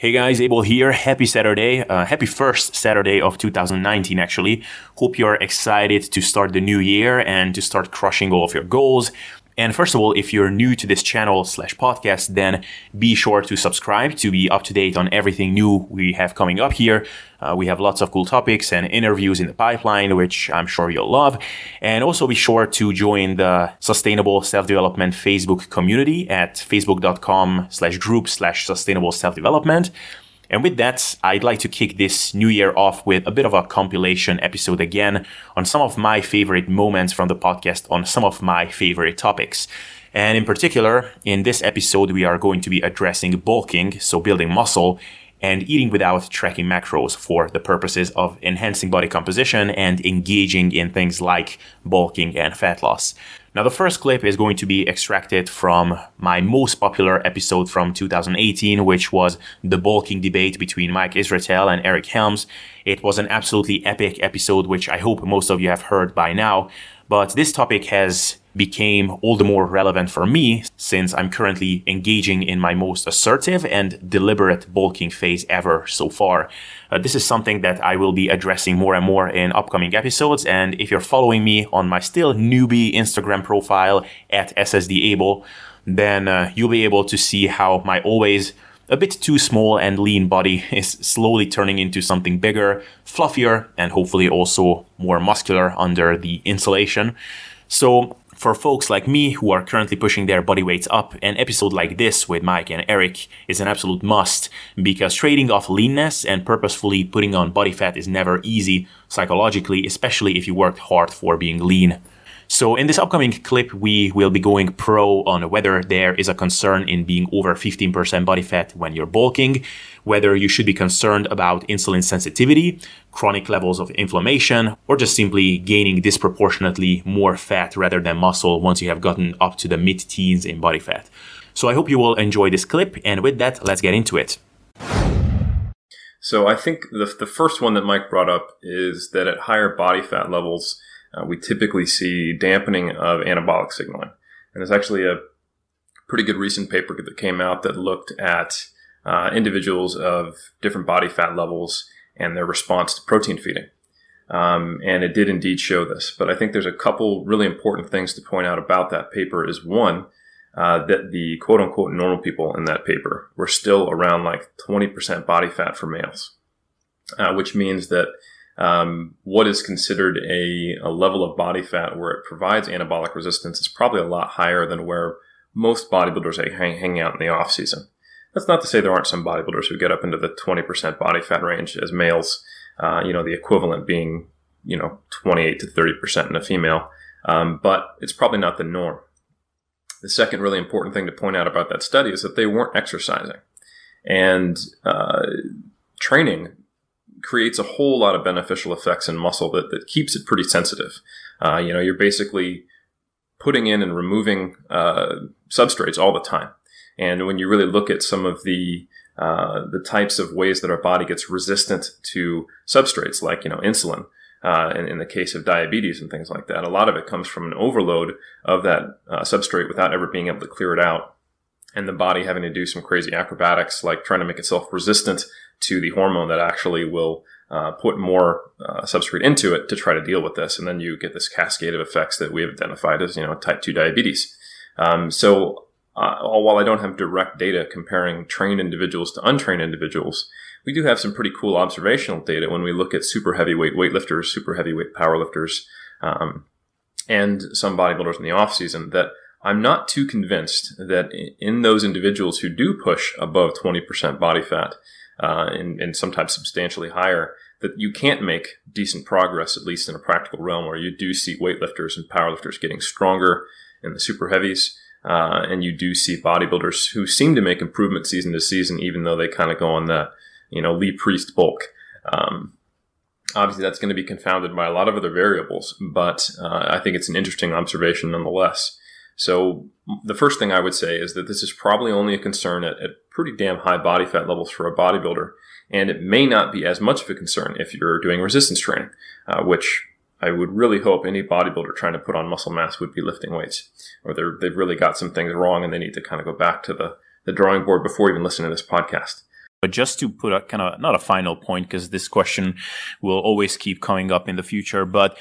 Hey guys, Abel here. Happy Saturday. Uh, happy first Saturday of 2019, actually. Hope you're excited to start the new year and to start crushing all of your goals. And first of all, if you're new to this channel slash podcast, then be sure to subscribe to be up to date on everything new we have coming up here. Uh, we have lots of cool topics and interviews in the pipeline, which I'm sure you'll love. And also be sure to join the Sustainable Self-Development Facebook community at facebook.com slash group slash sustainable self-development. And with that, I'd like to kick this new year off with a bit of a compilation episode again on some of my favorite moments from the podcast on some of my favorite topics. And in particular, in this episode, we are going to be addressing bulking, so building muscle, and eating without tracking macros for the purposes of enhancing body composition and engaging in things like bulking and fat loss. Now, the first clip is going to be extracted from my most popular episode from 2018, which was the bulking debate between Mike Israetel and Eric Helms. It was an absolutely epic episode, which I hope most of you have heard by now. But this topic has became all the more relevant for me since I'm currently engaging in my most assertive and deliberate bulking phase ever so far. Uh, this is something that I will be addressing more and more in upcoming episodes. And if you're following me on my still newbie Instagram profile at SSDAble, then uh, you'll be able to see how my always a bit too small and lean body is slowly turning into something bigger, fluffier, and hopefully also more muscular under the insulation. So for folks like me who are currently pushing their body weights up, an episode like this with Mike and Eric is an absolute must because trading off leanness and purposefully putting on body fat is never easy psychologically, especially if you worked hard for being lean. So in this upcoming clip, we will be going pro on whether there is a concern in being over 15% body fat when you're bulking, whether you should be concerned about insulin sensitivity, chronic levels of inflammation, or just simply gaining disproportionately more fat rather than muscle once you have gotten up to the mid teens in body fat. So I hope you will enjoy this clip. And with that, let's get into it. So I think the, the first one that Mike brought up is that at higher body fat levels, uh, we typically see dampening of anabolic signaling. And there's actually a pretty good recent paper that came out that looked at uh, individuals of different body fat levels and their response to protein feeding. Um, and it did indeed show this. But I think there's a couple really important things to point out about that paper is one, uh, that the quote unquote normal people in that paper were still around like 20% body fat for males, uh, which means that um, what is considered a, a, level of body fat where it provides anabolic resistance is probably a lot higher than where most bodybuilders hang, hang out in the off season. That's not to say there aren't some bodybuilders who get up into the 20% body fat range as males, uh, you know, the equivalent being, you know, 28 to 30% in a female. Um, but it's probably not the norm. The second really important thing to point out about that study is that they weren't exercising. And uh, training creates a whole lot of beneficial effects in muscle that, that keeps it pretty sensitive. Uh, you know, you're basically putting in and removing uh, substrates all the time. And when you really look at some of the uh, the types of ways that our body gets resistant to substrates, like you know insulin, uh, in, in, the case of diabetes and things like that, a lot of it comes from an overload of that uh, substrate without ever being able to clear it out, and the body having to do some crazy acrobatics, like trying to make itself resistant to the hormone that actually will uh, put more uh, substrate into it to try to deal with this, and then you get this cascade of effects that we have identified as you know type two diabetes. Um, so uh, while I don't have direct data comparing trained individuals to untrained individuals, we do have some pretty cool observational data when we look at super heavyweight weightlifters, super heavyweight powerlifters, um, and some bodybuilders in the off season that I'm not too convinced that in those individuals who do push above 20% body fat, uh, and, and sometimes substantially higher, that you can't make decent progress, at least in a practical realm, where you do see weightlifters and powerlifters getting stronger in the super heavies. Uh, and you do see bodybuilders who seem to make improvement season to season, even though they kind of go on the, you know, Lee Priest bulk. Um, obviously, that's going to be confounded by a lot of other variables, but uh, I think it's an interesting observation nonetheless. So the first thing I would say is that this is probably only a concern at, at pretty damn high body fat levels for a bodybuilder, and it may not be as much of a concern if you're doing resistance training, uh, which I would really hope any bodybuilder trying to put on muscle mass would be lifting weights, or they're, they've really got some things wrong and they need to kind of go back to the, the drawing board before even listening to this podcast. But just to put a kind of not a final point, because this question will always keep coming up in the future, but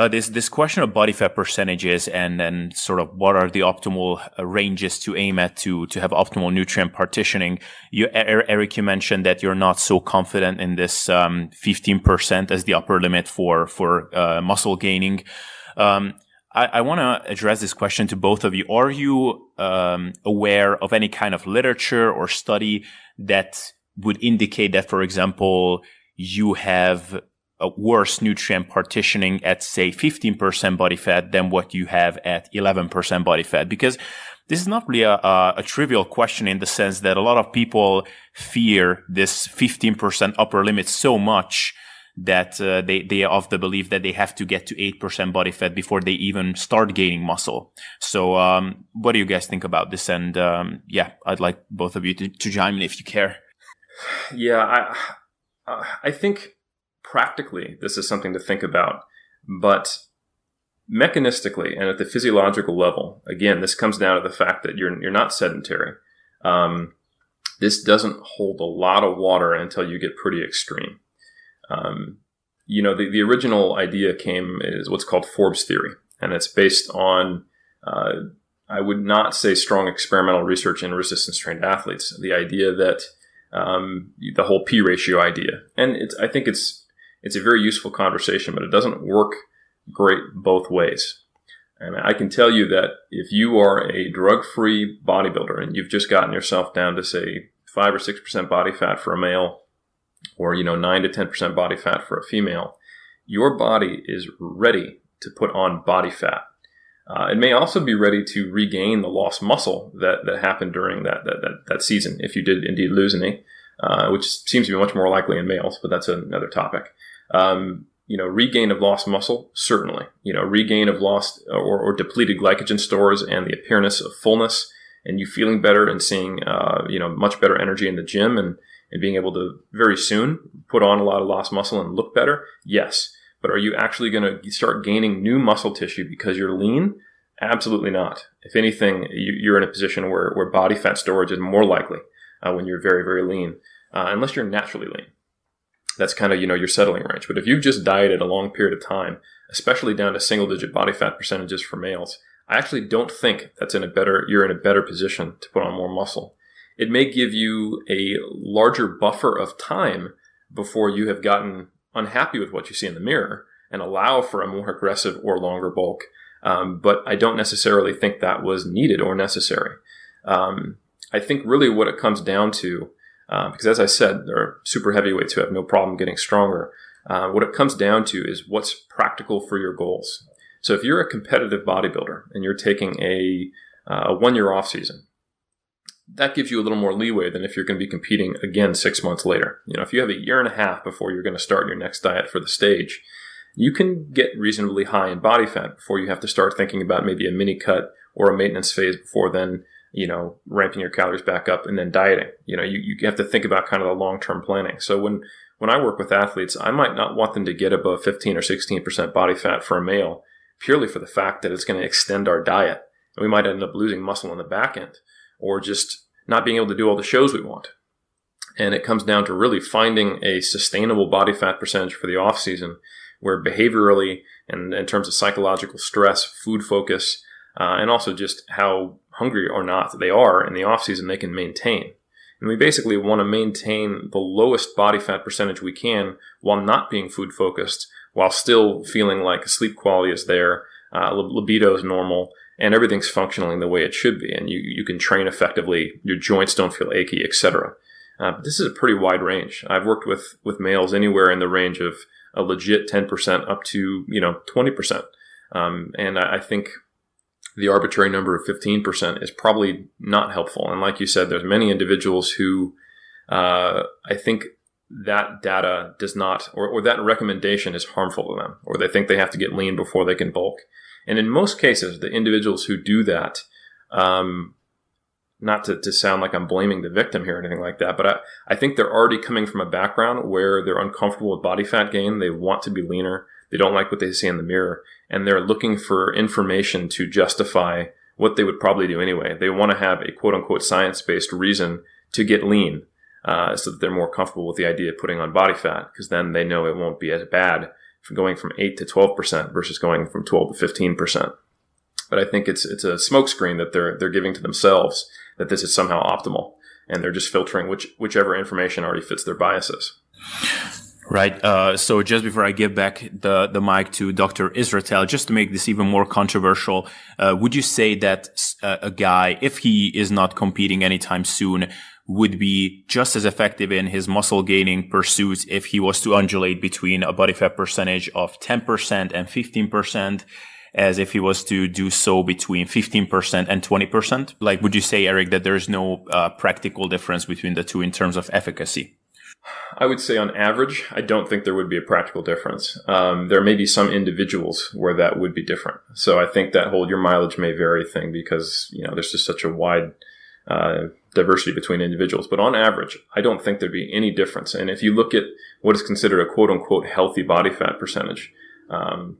uh, this this question of body fat percentages and then sort of what are the optimal uh, ranges to aim at to to have optimal nutrient partitioning. You, Eric, you mentioned that you're not so confident in this um, 15% as the upper limit for for uh, muscle gaining. Um, I, I want to address this question to both of you. Are you um, aware of any kind of literature or study that would indicate that, for example, you have worse nutrient partitioning at say 15% body fat than what you have at 11% body fat because this is not really a, a, a, trivial question in the sense that a lot of people fear this 15% upper limit so much that uh, they, they are of the belief that they have to get to 8% body fat before they even start gaining muscle. So, um, what do you guys think about this? And, um, yeah, I'd like both of you to, to chime in if you care. Yeah, I, I think practically, this is something to think about. But mechanistically and at the physiological level, again, this comes down to the fact that you're, you're not sedentary. Um, this doesn't hold a lot of water until you get pretty extreme. Um, you know, the, the original idea came is what's called Forbes theory, and it's based on, uh, I would not say strong experimental research in resistance trained athletes. The idea that um, the whole P ratio idea, and I think it's it's a very useful conversation, but it doesn't work great both ways. And I can tell you that if you are a drug free bodybuilder and you've just gotten yourself down to say five or six percent body fat for a male, or you know nine to ten percent body fat for a female, your body is ready to put on body fat. Uh, it may also be ready to regain the lost muscle that, that happened during that, that, that, that season if you did indeed lose any, uh, which seems to be much more likely in males, but that's another topic. Um, you know, regain of lost muscle, certainly. You know, regain of lost or, or, depleted glycogen stores and the appearance of fullness and you feeling better and seeing, uh, you know, much better energy in the gym and, and being able to very soon put on a lot of lost muscle and look better. Yes. But are you actually going to start gaining new muscle tissue because you're lean? Absolutely not. If anything, you, are in a position where, where body fat storage is more likely uh, when you're very, very lean, uh, unless you're naturally lean that's kind of you know your settling range. But if you've just dieted a long period of time, especially down to single digit body fat percentages for males, I actually don't think that's in a better you're in a better position to put on more muscle. It may give you a larger buffer of time before you have gotten unhappy with what you see in the mirror and allow for a more aggressive or longer bulk. Um, but I don't necessarily think that was needed or necessary. Um, I think really what it comes down to uh, because as I said, there are super heavyweights who have no problem getting stronger. Uh, what it comes down to is what's practical for your goals. So if you're a competitive bodybuilder and you're taking a, uh, a one year off season, that gives you a little more leeway than if you're going to be competing again six months later. You know, if you have a year and a half before you're going to start your next diet for the stage, you can get reasonably high in body fat before you have to start thinking about maybe a mini cut or a maintenance phase before then you know, ramping your calories back up and then dieting. You know, you, you have to think about kind of the long term planning. So when, when I work with athletes, I might not want them to get above 15 or 16% body fat for a male purely for the fact that it's going to extend our diet. And we might end up losing muscle on the back end or just not being able to do all the shows we want. And it comes down to really finding a sustainable body fat percentage for the off season where behaviorally and in terms of psychological stress, food focus, uh, and also just how hungry or not they are in the off season, they can maintain. And we basically want to maintain the lowest body fat percentage we can while not being food focused, while still feeling like sleep quality is there, uh, libido is normal, and everything's functioning the way it should be. And you, you can train effectively, your joints don't feel achy, etc. Uh, this is a pretty wide range. I've worked with, with males anywhere in the range of a legit 10% up to, you know, 20%. Um, and I, I think the arbitrary number of 15% is probably not helpful. And like you said, there's many individuals who uh, I think that data does not, or, or that recommendation is harmful to them, or they think they have to get lean before they can bulk. And in most cases, the individuals who do that, um, not to, to sound like I'm blaming the victim here or anything like that, but I, I think they're already coming from a background where they're uncomfortable with body fat gain. They want to be leaner. They don't like what they see in the mirror and they're looking for information to justify what they would probably do anyway. They want to have a quote unquote science based reason to get lean. uh, so that they're more comfortable with the idea of putting on body fat because then they know it won't be as bad from going from 8 to 12% versus going from 12 to 15%. But I think it's it's a smokescreen that they're they're giving to themselves that this is somehow optimal, and they're just filtering which whichever information already fits their biases. Right. Uh, so just before I give back the, the mic to Dr. Israetel, just to make this even more controversial, uh, would you say that uh, a guy, if he is not competing anytime soon, would be just as effective in his muscle gaining pursuits if he was to undulate between a body fat percentage of 10% and 15%? as if he was to do so between 15% and 20%? Like, would you say, Eric, that there's no uh, practical difference between the two in terms of efficacy? I would say on average, I don't think there would be a practical difference. Um, there may be some individuals where that would be different. So I think that whole your mileage may vary thing because, you know, there's just such a wide uh, diversity between individuals. But on average, I don't think there'd be any difference. And if you look at what is considered a quote unquote healthy body fat percentage, um,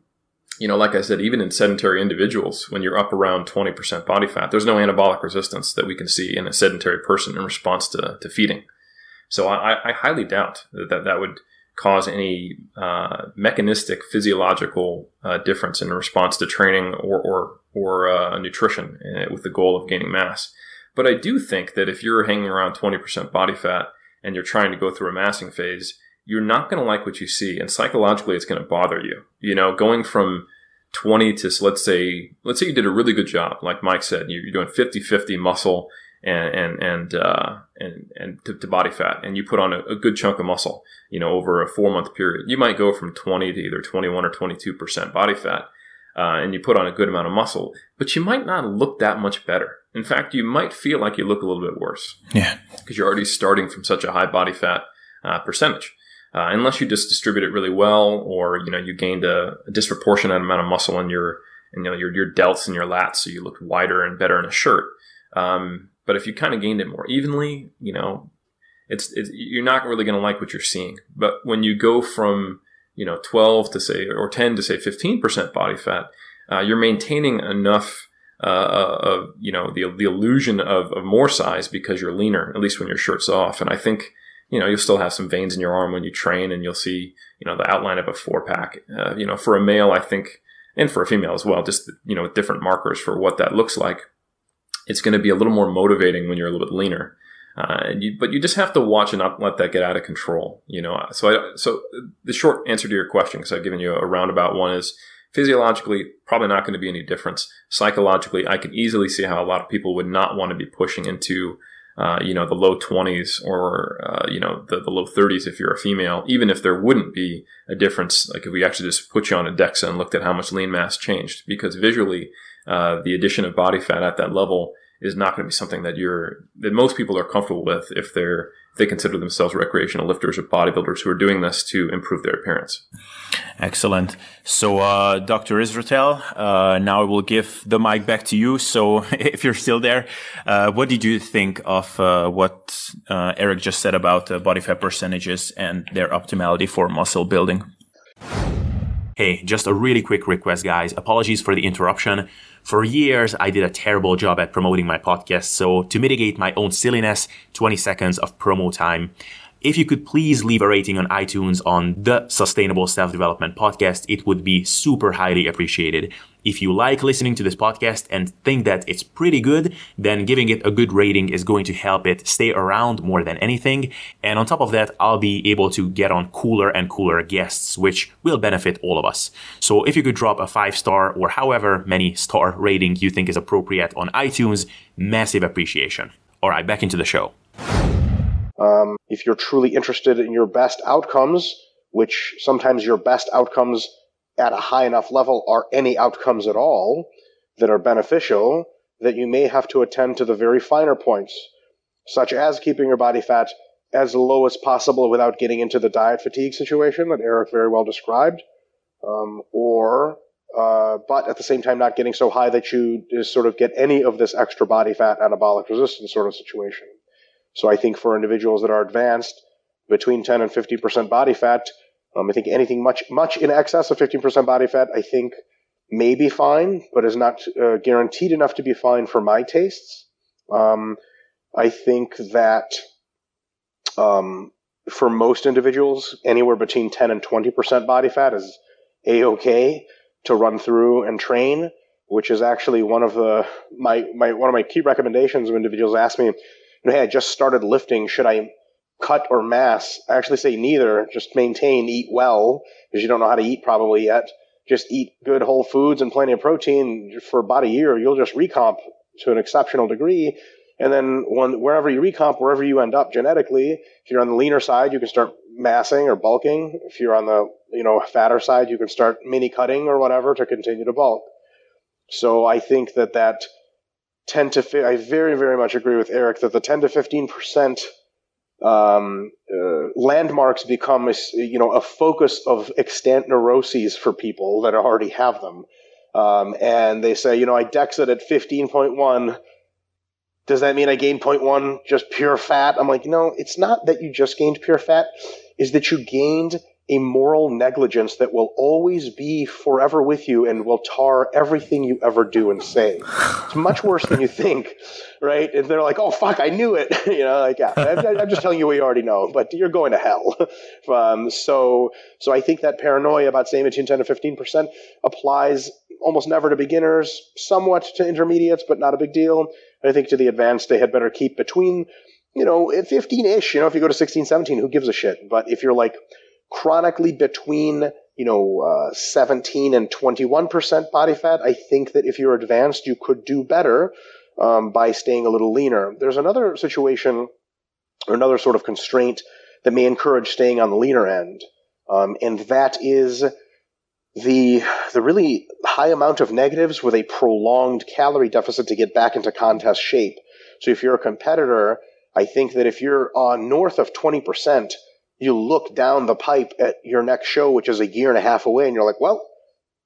you know, like I said, even in sedentary individuals, when you're up around 20% body fat, there's no anabolic resistance that we can see in a sedentary person in response to, to feeding. So I, I highly doubt that that would cause any uh, mechanistic physiological uh, difference in response to training or or, or uh, nutrition uh, with the goal of gaining mass. But I do think that if you're hanging around 20% body fat and you're trying to go through a massing phase, you're not going to like what you see, and psychologically, it's going to bother you. You know, going from 20 to let's say let's say you did a really good job, like Mike said, you're doing 50-50 muscle and and and uh, and, and to, to, body fat, and you put on a, a, good chunk of muscle, you know, over a four month period, you might go from 20 to either 21 or 22 percent body fat, uh, and you put on a good amount of muscle, but you might not look that much better. In fact, you might feel like you look a little bit worse. Yeah, because you're already starting from such a high body fat uh, percentage. Uh, unless you just distribute it really well, or you know you gained a, a disproportionate amount of muscle in your, in, you know, your your delts and your lats, so you looked wider and better in a shirt. Um, but if you kind of gained it more evenly, you know, it's, it's you're not really going to like what you're seeing. But when you go from you know 12 to say or 10 to say 15% body fat, uh, you're maintaining enough uh, uh, of you know the the illusion of, of more size because you're leaner, at least when your shirt's off. And I think you know you'll still have some veins in your arm when you train, and you'll see you know the outline of a four pack. Uh, you know, for a male, I think, and for a female as well, just you know different markers for what that looks like it's going to be a little more motivating when you're a little bit leaner. Uh, you, but you just have to watch and not let that get out of control. You know, so I, so the short answer to your question, because I've given you a roundabout one, is physiologically probably not going to be any difference. Psychologically, I can easily see how a lot of people would not want to be pushing into, uh, you know, the low 20s or uh, you know the, the low 30s if you're a female, even if there wouldn't be a difference. Like if we actually just put you on a DEXA and looked at how much lean mass changed, because visually, uh, the addition of body fat at that level is not going to be something that you're that most people are comfortable with if they're if they consider themselves recreational lifters or bodybuilders who are doing this to improve their appearance. Excellent. So, uh, Dr. Israetel, uh, now I will give the mic back to you. So, if you're still there, uh, what did you think of uh, what uh, Eric just said about body fat percentages and their optimality for muscle building? Hey, just a really quick request, guys. Apologies for the interruption. For years, I did a terrible job at promoting my podcast, so to mitigate my own silliness, 20 seconds of promo time. If you could please leave a rating on iTunes on the Sustainable Self Development Podcast, it would be super highly appreciated. If you like listening to this podcast and think that it's pretty good, then giving it a good rating is going to help it stay around more than anything. And on top of that, I'll be able to get on cooler and cooler guests, which will benefit all of us. So if you could drop a five star or however many star rating you think is appropriate on iTunes, massive appreciation. All right, back into the show. Um, if you're truly interested in your best outcomes, which sometimes your best outcomes at a high enough level are any outcomes at all that are beneficial, that you may have to attend to the very finer points, such as keeping your body fat as low as possible without getting into the diet fatigue situation that Eric very well described, um, or uh, but at the same time not getting so high that you sort of get any of this extra body fat anabolic resistance sort of situation. So I think for individuals that are advanced, between 10 and 50% body fat, um, I think anything much much in excess of 15% body fat, I think may be fine, but is not uh, guaranteed enough to be fine for my tastes. Um, I think that um, for most individuals, anywhere between 10 and 20% body fat is a okay to run through and train, which is actually one of the my, my one of my key recommendations when individuals ask me, hey, I just started lifting, should I cut or mass? I actually say neither. Just maintain, eat well, because you don't know how to eat probably yet. Just eat good whole foods and plenty of protein for about a year. You'll just recomp to an exceptional degree. And then when, wherever you recomp, wherever you end up genetically, if you're on the leaner side, you can start massing or bulking. If you're on the you know fatter side, you can start mini cutting or whatever to continue to bulk. So I think that that 10 to I very very much agree with Eric that the 10 to 15 percent um, uh, landmarks become a, you know a focus of extant neuroses for people that already have them. Um, and they say, you know, I dexed at 15.1 does that mean I gained 0.1 just pure fat? I'm like, no, it's not that you just gained pure fat, is that you gained a moral negligence that will always be forever with you and will tar everything you ever do and say. It's much worse than you think, right? And they're like, oh, fuck, I knew it. you know, like, yeah, I'm just telling you what you already know, but you're going to hell. um, so, so I think that paranoia about saying between 10 to 15% applies almost never to beginners, somewhat to intermediates, but not a big deal. I think to the advanced, they had better keep between, you know, 15 ish. You know, if you go to 16, 17, who gives a shit? But if you're like chronically between, you know, uh, 17 and 21% body fat, I think that if you're advanced, you could do better um, by staying a little leaner. There's another situation or another sort of constraint that may encourage staying on the leaner end. Um, and that is the the really high amount of negatives with a prolonged calorie deficit to get back into contest shape. So if you're a competitor, I think that if you're on north of 20%, you look down the pipe at your next show, which is a year and a half away, and you're like, well,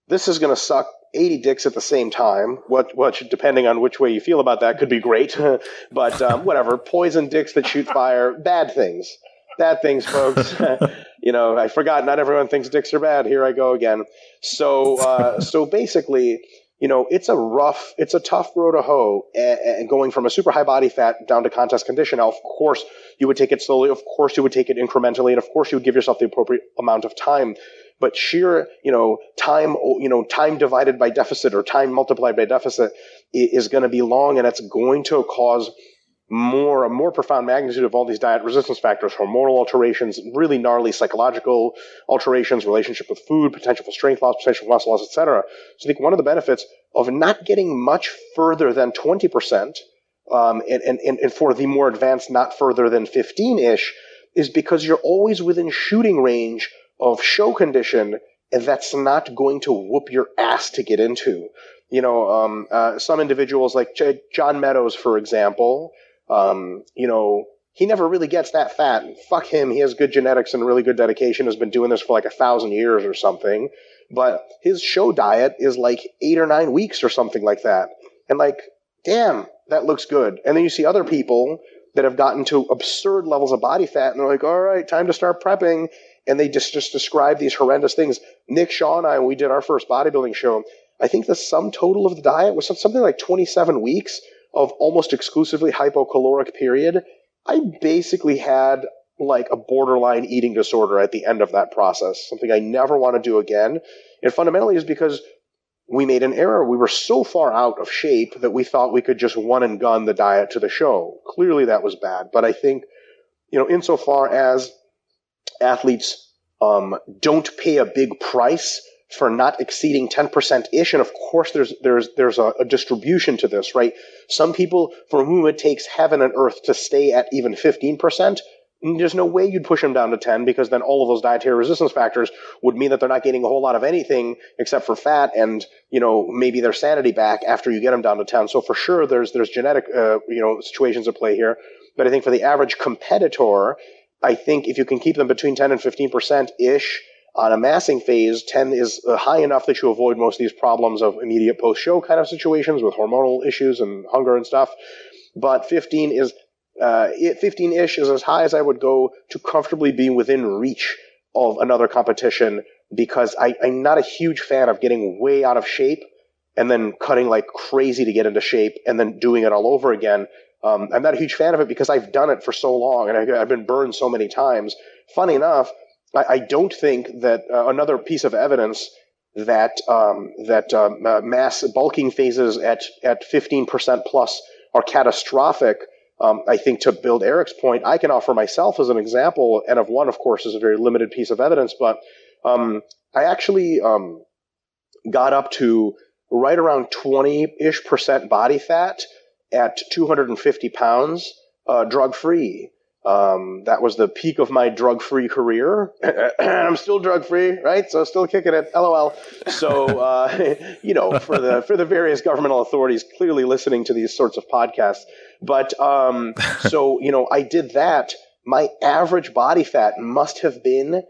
this is going to suck 80 dicks at the same time. What, what, depending on which way you feel about that, could be great. but um, whatever, poison dicks that shoot fire, bad things bad things, folks. you know, I forgot. Not everyone thinks dicks are bad. Here I go again. So, uh, so basically, you know, it's a rough, it's a tough road to hoe, and, going from a super high body fat down to contest condition. Now, of course, you would take it slowly. Of course, you would take it incrementally, and of course, you would give yourself the appropriate amount of time. But sheer, you know, time, you know, time divided by deficit or time multiplied by deficit is going to be long, and it's going to cause more a more profound magnitude of all these diet resistance factors, hormonal alterations, really gnarly psychological alterations, relationship with food, potential for strength loss, potential for muscle loss, etc. So I think one of the benefits of not getting much further than 20%, um, and, and, and for the more advanced, not further than 15-ish, is because you're always within shooting range of show condition, and that's not going to whoop your ass to get into. You know, um, uh, some individuals like J- John Meadows, for example, um, you know, he never really gets that fat. Fuck him. He has good genetics and really good dedication. Has been doing this for like a thousand years or something. But his show diet is like eight or nine weeks or something like that. And like, damn, that looks good. And then you see other people that have gotten to absurd levels of body fat and they're like, all right, time to start prepping. And they just, just describe these horrendous things. Nick Shaw and I, we did our first bodybuilding show, I think the sum total of the diet was something like 27 weeks of almost exclusively hypocaloric period, I basically had like a borderline eating disorder at the end of that process, something I never want to do again. And fundamentally is because we made an error. We were so far out of shape that we thought we could just one and gun the diet to the show. Clearly that was bad. But I think, you know, insofar as athletes um, don't pay a big price for not exceeding 10% ish. And of course, there's, there's, there's a, a, distribution to this, right? Some people for whom it takes heaven and earth to stay at even 15%, there's no way you'd push them down to 10 because then all of those dietary resistance factors would mean that they're not gaining a whole lot of anything except for fat and, you know, maybe their sanity back after you get them down to 10. So for sure, there's, there's genetic, uh, you know, situations at play here. But I think for the average competitor, I think if you can keep them between 10 and 15% ish, on a massing phase, 10 is uh, high enough that you avoid most of these problems of immediate post show kind of situations with hormonal issues and hunger and stuff. But 15 is, uh, 15 ish is as high as I would go to comfortably be within reach of another competition because I, I'm not a huge fan of getting way out of shape and then cutting like crazy to get into shape and then doing it all over again. Um, I'm not a huge fan of it because I've done it for so long and I, have been burned so many times. Funny enough, I, I don't think that uh, another piece of evidence that um, that um, uh, mass bulking phases at at 15% plus are catastrophic. Um, I think to build Eric's point, I can offer myself as an example, and of one, of course, is a very limited piece of evidence. But um, I actually um, got up to right around 20 ish percent body fat at 250 pounds, uh, drug free. Um, that was the peak of my drug free career. I'm still drug free, right? So still kicking it. LOL. So, uh, you know, for the, for the various governmental authorities clearly listening to these sorts of podcasts. But, um, so, you know, I did that. My average body fat must have been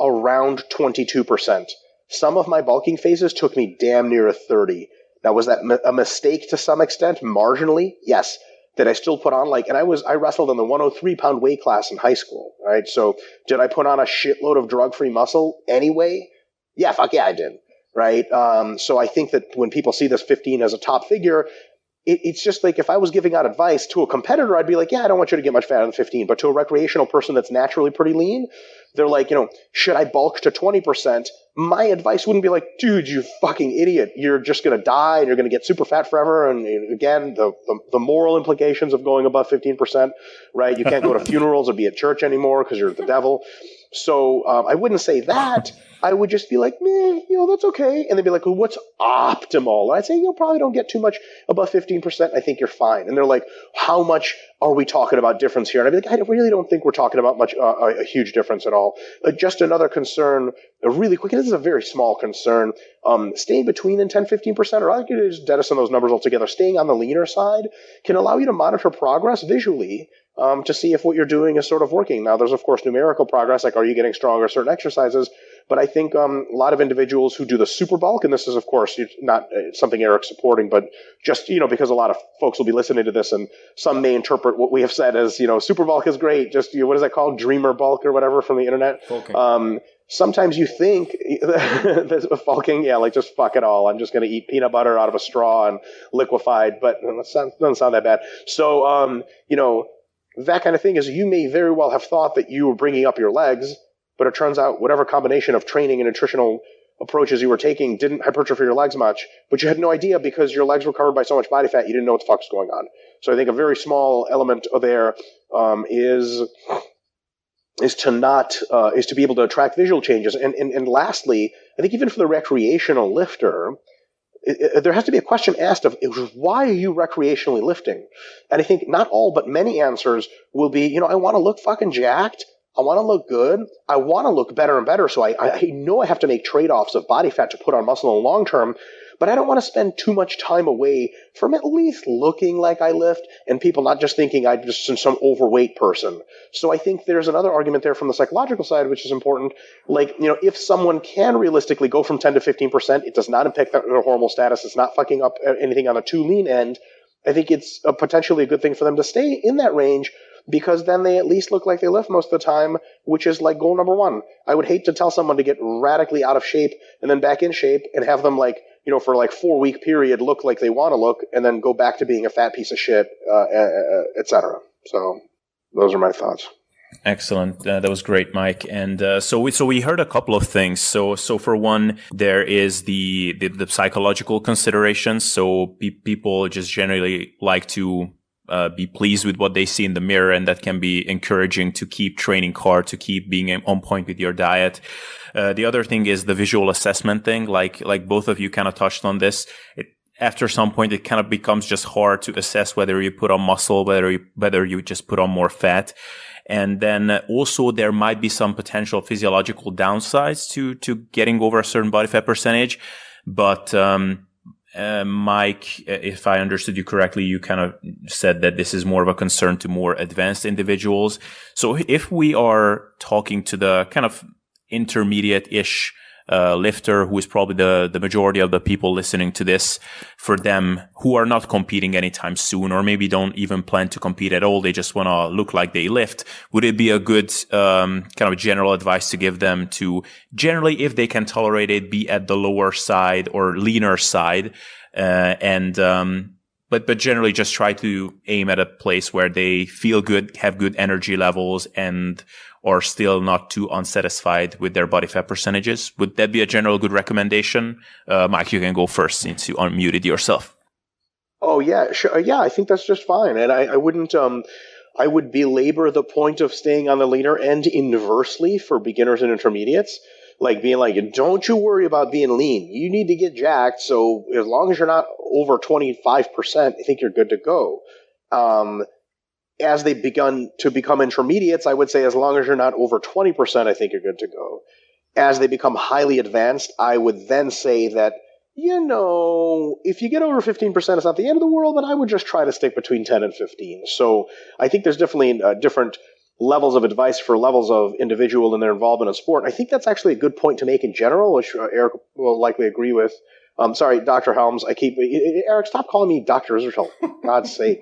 around 22%. Some of my bulking phases took me damn near a 30. Now, was that a mistake to some extent? Marginally? Yes that I still put on like, and I was, I wrestled in the 103 pound weight class in high school, right? So did I put on a shitload of drug free muscle anyway? Yeah, fuck yeah, I did, right? Um, so I think that when people see this 15 as a top figure, it, it's just like if I was giving out advice to a competitor, I'd be like, yeah, I don't want you to get much fatter than 15. But to a recreational person that's naturally pretty lean, they're like, you know, should I bulk to 20%? My advice wouldn't be like, dude, you fucking idiot. You're just going to die and you're going to get super fat forever. And, again, the, the, the, moral implications of going above 15%, right? You can't go to funerals or be at church anymore because you're the devil. So um, I wouldn't say that. I would just be like, man, you know, that's okay. And they'd be like, well, what's optimal? And I'd say, you probably don't get too much above 15%. I think you're fine. And they're like, how much are we talking about difference here? And I'd be like, I really don't think we're talking about much, uh, a, huge difference at all. Uh, just another concern, uh, really quick, this is a very small concern. Um, staying between in 10, 15%, or I could just jettison those numbers altogether. Staying on the leaner side can allow you to monitor progress visually um, to see if what you're doing is sort of working. Now, there's of course numerical progress, like are you getting stronger certain exercises? But I think um, a lot of individuals who do the super bulk, and this is of course not uh, something Eric's supporting, but just you know because a lot of folks will be listening to this, and some may interpret what we have said as you know super bulk is great. Just you know, what is that called, dreamer bulk or whatever from the internet. Um, sometimes you think the bulking, yeah, like just fuck it all. I'm just going to eat peanut butter out of a straw and liquefied, but it doesn't sound that bad. So, um, you know, that kind of thing is you may very well have thought that you were bringing up your legs, but it turns out whatever combination of training and nutritional approaches you were taking didn't hypertrophy your legs much, but you had no idea because your legs were covered by so much body fat, you didn't know what the fuck's going on. So I think a very small element there um, is is to not uh, is to be able to attract visual changes. And, and and lastly, I think even for the recreational lifter, it, it, there has to be a question asked of why are you recreationally lifting? And I think not all, but many answers will be, you know, I want to look fucking jacked. I want to look good. I want to look better and better. So I, I know I have to make trade offs of body fat to put on muscle in the long term but I don't want to spend too much time away from at least looking like I lift and people not just thinking I'm just some overweight person. So I think there's another argument there from the psychological side, which is important. Like, you know, if someone can realistically go from 10 to 15%, it does not impact their hormonal status. It's not fucking up uh, anything on the too lean end. I think it's a potentially a good thing for them to stay in that range because then they at least look like they lift most of the time, which is like goal number one. I would hate to tell someone to get radically out of shape and then back in shape and have them like you know, for like four week period look like they want to look and then go back to being a fat piece of shit, uh, etc. So those are my thoughts. Excellent. Uh, that was great, Mike. And uh, so we so we heard a couple of things. So so for one, there is the the, the psychological considerations. So pe- people just generally like to uh, be pleased with what they see in the mirror, and that can be encouraging to keep training hard, to keep being on point with your diet. Uh, the other thing is the visual assessment thing. Like like both of you kind of touched on this. It, after some point, it kind of becomes just hard to assess whether you put on muscle, whether you, whether you just put on more fat. And then also there might be some potential physiological downsides to, to getting over a certain body fat percentage. But, um, uh, Mike, if I understood you correctly, you kind of said that this is more of a concern to more advanced individuals. So if we are talking to the kind of intermediate-ish uh, lifter, who is probably the, the majority of the people listening to this, for them who are not competing anytime soon, or maybe don't even plan to compete at all, they just want to look like they lift. Would it be a good um, kind of general advice to give them to generally, if they can tolerate it, be at the lower side or leaner side, uh, and um, but but generally just try to aim at a place where they feel good, have good energy levels, and are still not too unsatisfied with their body fat percentages. Would that be a general good recommendation? Uh, Mike, you can go first since you unmuted yourself. Oh yeah, sure. Yeah, I think that's just fine, and I, I wouldn't. Um, I would belabor the point of staying on the leaner end inversely for beginners and intermediates like being like, don't you worry about being lean. You need to get jacked. So as long as you're not over 25%, I think you're good to go. Um, as they begun to become intermediates, I would say as long as you're not over 20%, I think you're good to go. As they become highly advanced, I would then say that, you know, if you get over 15%, it's not the end of the world, but I would just try to stick between 10 and 15. So I think there's definitely a different levels of advice for levels of individual in their involvement in sport. I think that's actually a good point to make in general, which uh, Eric will likely agree with. Um, sorry, Dr. Helms. I keep Eric. Stop calling me Dr. Israetel. God's sake,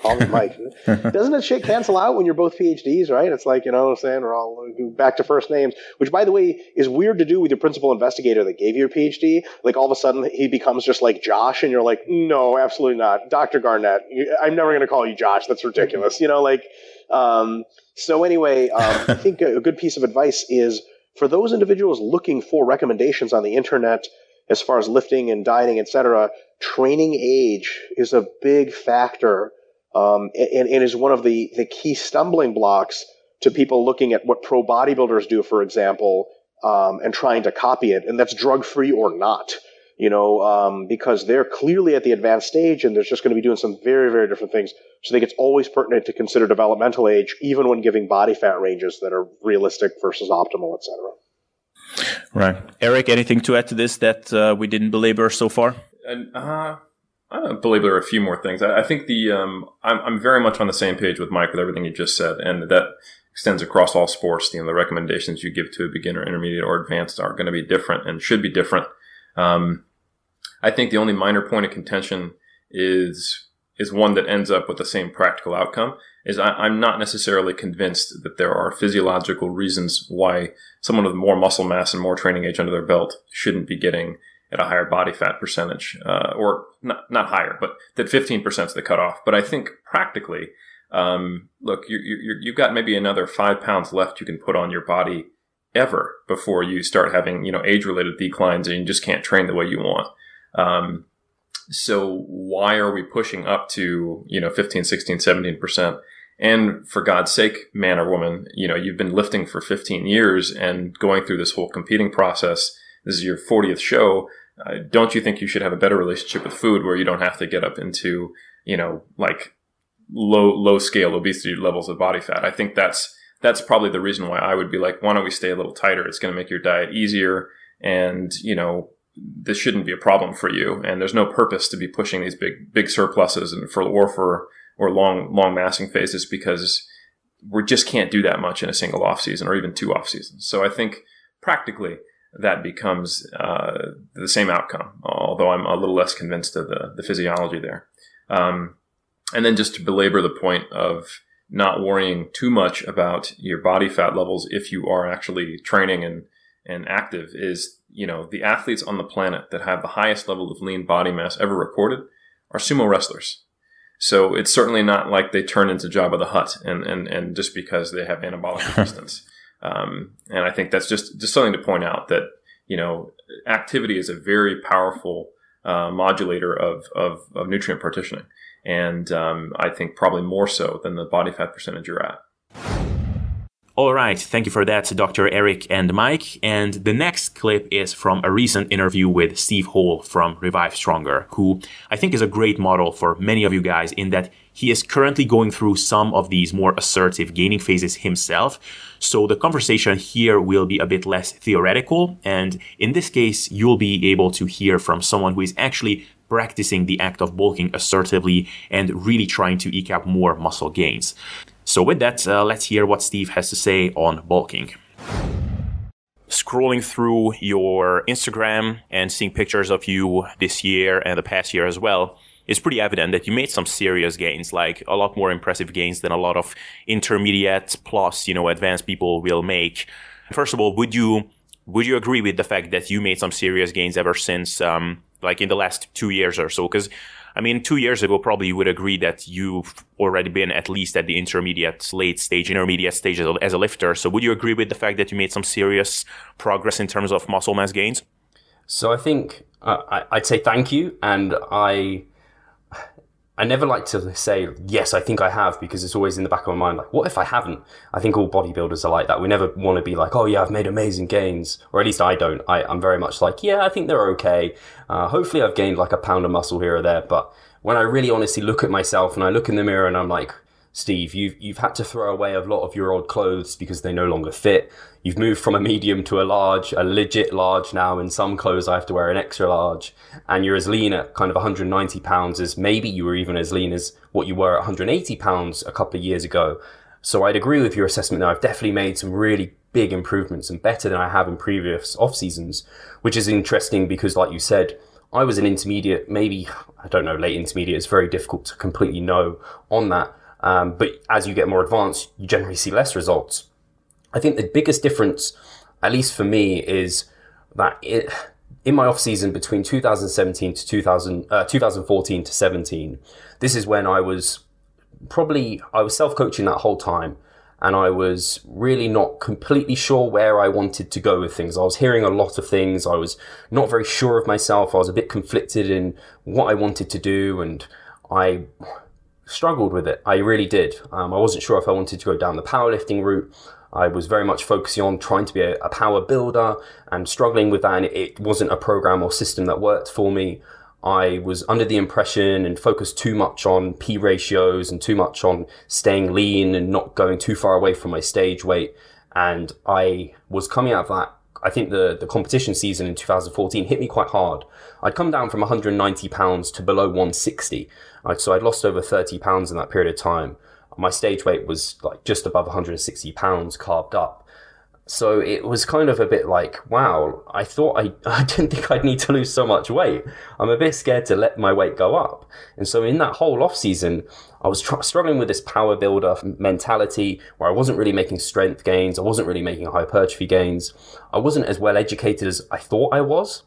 call me Mike. Doesn't that shit cancel out when you're both PhDs, right? It's like you know what I'm saying. We're all back to first names, which by the way is weird to do with your principal investigator that gave you a PhD. Like all of a sudden he becomes just like Josh, and you're like, no, absolutely not, Dr. Garnett. I'm never going to call you Josh. That's ridiculous. You know, like. Um, so anyway, um, I think a, good piece of advice is for those individuals looking for recommendations on the internet as far as lifting and dieting, etc. Training age is a big factor, um, and, and is one of the the key stumbling blocks to people looking at what pro bodybuilders do, for example, um, and trying to copy it, and that's drug free or not you know, um, because they're clearly at the advanced stage and they're just going to be doing some very, very different things. So I think it's always pertinent to consider developmental age, even when giving body fat ranges that are realistic versus optimal, et cetera. Right. Eric, anything to add to this that uh, we didn't belabor so far? And, uh, I belabor a few more things. I, I think the um, I'm, I'm very much on the same page with Mike with everything you just said, and that extends across all sports. You know, the recommendations you give to a beginner, intermediate, or advanced are going to be different and should be different. Um, I think the only minor point of contention is is one that ends up with the same practical outcome. Is I, am not necessarily convinced that there are physiological reasons why someone with more muscle mass and more training age under their belt shouldn't be getting at a higher body fat percentage, uh, or not not higher, but that 15% is the cutoff. But I think practically, um, look, you, you, you've got maybe another five pounds left you can put on your body ever before you start having you know age related declines and you just can't train the way you want. Um, so why are we pushing up to, you know, 15, 16, 17%? And for God's sake, man or woman, you know, you've been lifting for 15 years and going through this whole competing process. This is your 40th show. Uh, don't you think you should have a better relationship with food where you don't have to get up into, you know, like low, low scale obesity levels of body fat? I think that's, that's probably the reason why I would be like, why don't we stay a little tighter? It's going to make your diet easier and, you know, this shouldn't be a problem for you. And there's no purpose to be pushing these big, big surpluses and for, or for, or long, long massing phases because we just can't do that much in a single off season or even two off seasons. So I think practically that becomes uh, the same outcome, although I'm a little less convinced of the, the physiology there. Um, and then just to belabor the point of not worrying too much about your body fat levels if you are actually training and, and active is you know, the athletes on the planet that have the highest level of lean body mass ever recorded are sumo wrestlers. So it's certainly not like they turn into Jabba the Hutt and, and, and just because they have anabolic resistance. Um, and I think that's just, just something to point out that, you know, activity is a very powerful uh, modulator of, of, of, nutrient partitioning. And um, I think probably more so than the body fat percentage you're at. All right, thank you for that, Dr. Eric and Mike. And the next clip is from a recent interview with Steve Hall from Revive Stronger, who I think is a great model for many of you guys in that he is currently going through some of these more assertive gaining phases himself. So the conversation here will be a bit less theoretical. And in this case, you'll be able to hear from someone who is actually practicing the act of bulking assertively and really trying to eke out more muscle gains. So with that, uh, let's hear what Steve has to say on bulking. Scrolling through your Instagram and seeing pictures of you this year and the past year as well, it's pretty evident that you made some serious gains, like a lot more impressive gains than a lot of intermediate plus, you know, advanced people will make. First of all, would you would you agree with the fact that you made some serious gains ever since, um, like in the last two years or so? Because I mean, two years ago, probably you would agree that you've already been at least at the intermediate, late stage, intermediate stage as a lifter. So would you agree with the fact that you made some serious progress in terms of muscle mass gains? So I think uh, I, would say thank you, and I I never like to say, yes, I think I have, because it's always in the back of my mind, like, what if I haven't? I think all bodybuilders are like that. We never want to be like, oh yeah, I've made amazing gains. Or at least I don't. I, am very much like, yeah, I think they're okay. Uh, hopefully I've gained like a pound of muscle here or there. But when I really honestly look at myself and I look in the mirror and I'm like, Steve, you've, you've had to throw away a lot of your old clothes because they no longer fit. You've moved from a medium to a large, a legit large now. In some clothes, I have to wear an extra large. And you're as lean at kind of 190 pounds as maybe you were even as lean as what you were at 180 pounds a couple of years ago. So I'd agree with your assessment there. I've definitely made some really big improvements and better than I have in previous off seasons, which is interesting because, like you said, I was an intermediate, maybe, I don't know, late intermediate. It's very difficult to completely know on that. Um, but as you get more advanced, you generally see less results. I think the biggest difference, at least for me, is that it, in my off season between 2017 to 2000, uh, 2014 to 17, this is when I was probably, I was self coaching that whole time and I was really not completely sure where I wanted to go with things. I was hearing a lot of things. I was not very sure of myself. I was a bit conflicted in what I wanted to do and I struggled with it. I really did. Um, I wasn't sure if I wanted to go down the powerlifting route. I was very much focusing on trying to be a, a power builder and struggling with that. And it, wasn't a program or system that worked for me. I was under the impression and focused too much on P ratios and too much on staying lean and not going too far away from my stage weight. And I was coming out of that. I think the, the competition season in 2014 hit me quite hard. I'd come down from 190 pounds to below 160. So I'd lost over 30 pounds in that period of time. My stage weight was like just above 160 pounds carved up. So it was kind of a bit like, wow, I thought I, I didn't think I'd need to lose so much weight. I'm a bit scared to let my weight go up. And so in that whole off season, I was tr- struggling with this power builder mentality where I wasn't really making strength gains. I wasn't really making hypertrophy gains. I wasn't as well educated as I thought I was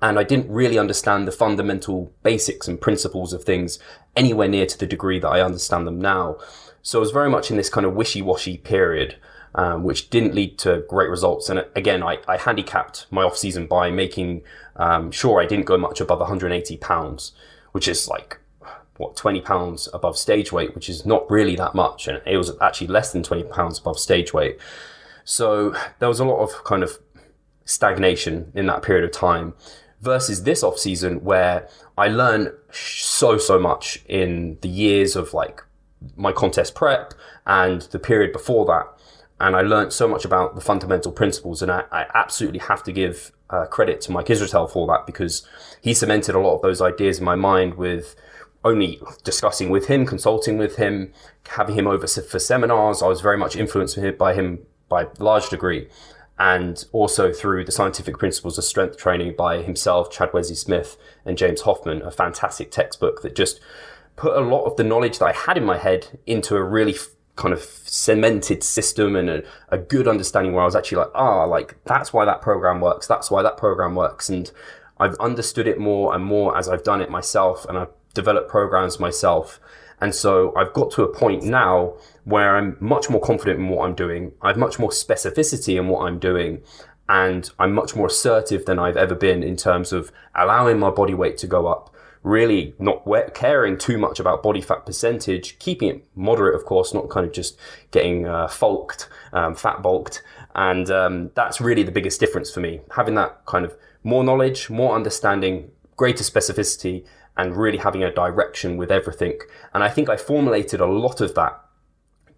and I didn't really understand the fundamental basics and principles of things anywhere near to the degree that I understand them now. So I was very much in this kind of wishy-washy period, um, which didn't lead to great results. And again, I, I handicapped my off season by making um, sure I didn't go much above 180 pounds, which is like what 20 pounds above stage weight, which is not really that much, and it was actually less than 20 pounds above stage weight. So there was a lot of kind of stagnation in that period of time versus this off season where I learned so, so much in the years of like my contest prep and the period before that. And I learned so much about the fundamental principles. And I, I absolutely have to give uh, credit to Mike Israetel for that because he cemented a lot of those ideas in my mind with only discussing with him, consulting with him, having him over for seminars. I was very much influenced by him by large degree and also through the scientific principles of strength training by himself, Chad Wesley Smith, and James Hoffmann, a fantastic textbook that just put a lot of the knowledge that I had in my head into a really f- kind of cemented system and a, a, good understanding where I was actually like, ah, like that's why that program works. That's why that program works. And I've understood it more and more as I've done it myself and I've developed programs myself. And so I've got to a point now where I'm much more confident in what I'm doing. I have much more specificity in what I'm doing. And I'm much more assertive than I've ever been in terms of allowing my body weight to go up, really not caring too much about body fat percentage, keeping it moderate, of course, not kind of just getting uh, fulked, um, fat bulked. And um, that's really the biggest difference for me. Having that kind of more knowledge, more understanding, greater specificity, and really having a direction with everything. And I think I formulated a lot of that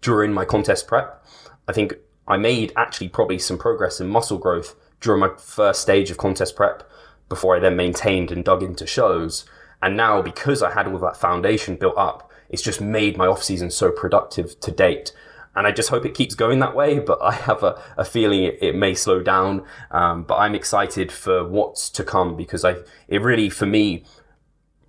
during my contest prep. I think I made actually probably some progress in muscle growth during my first stage of contest prep before I then maintained and dug into shows. And now because I had all that foundation built up, it's just made my off season so productive to date. And I just hope it keeps going that way, but I have a, a feeling it, it, may slow down. Um, but I'm excited for what's to come because I, it really, for me,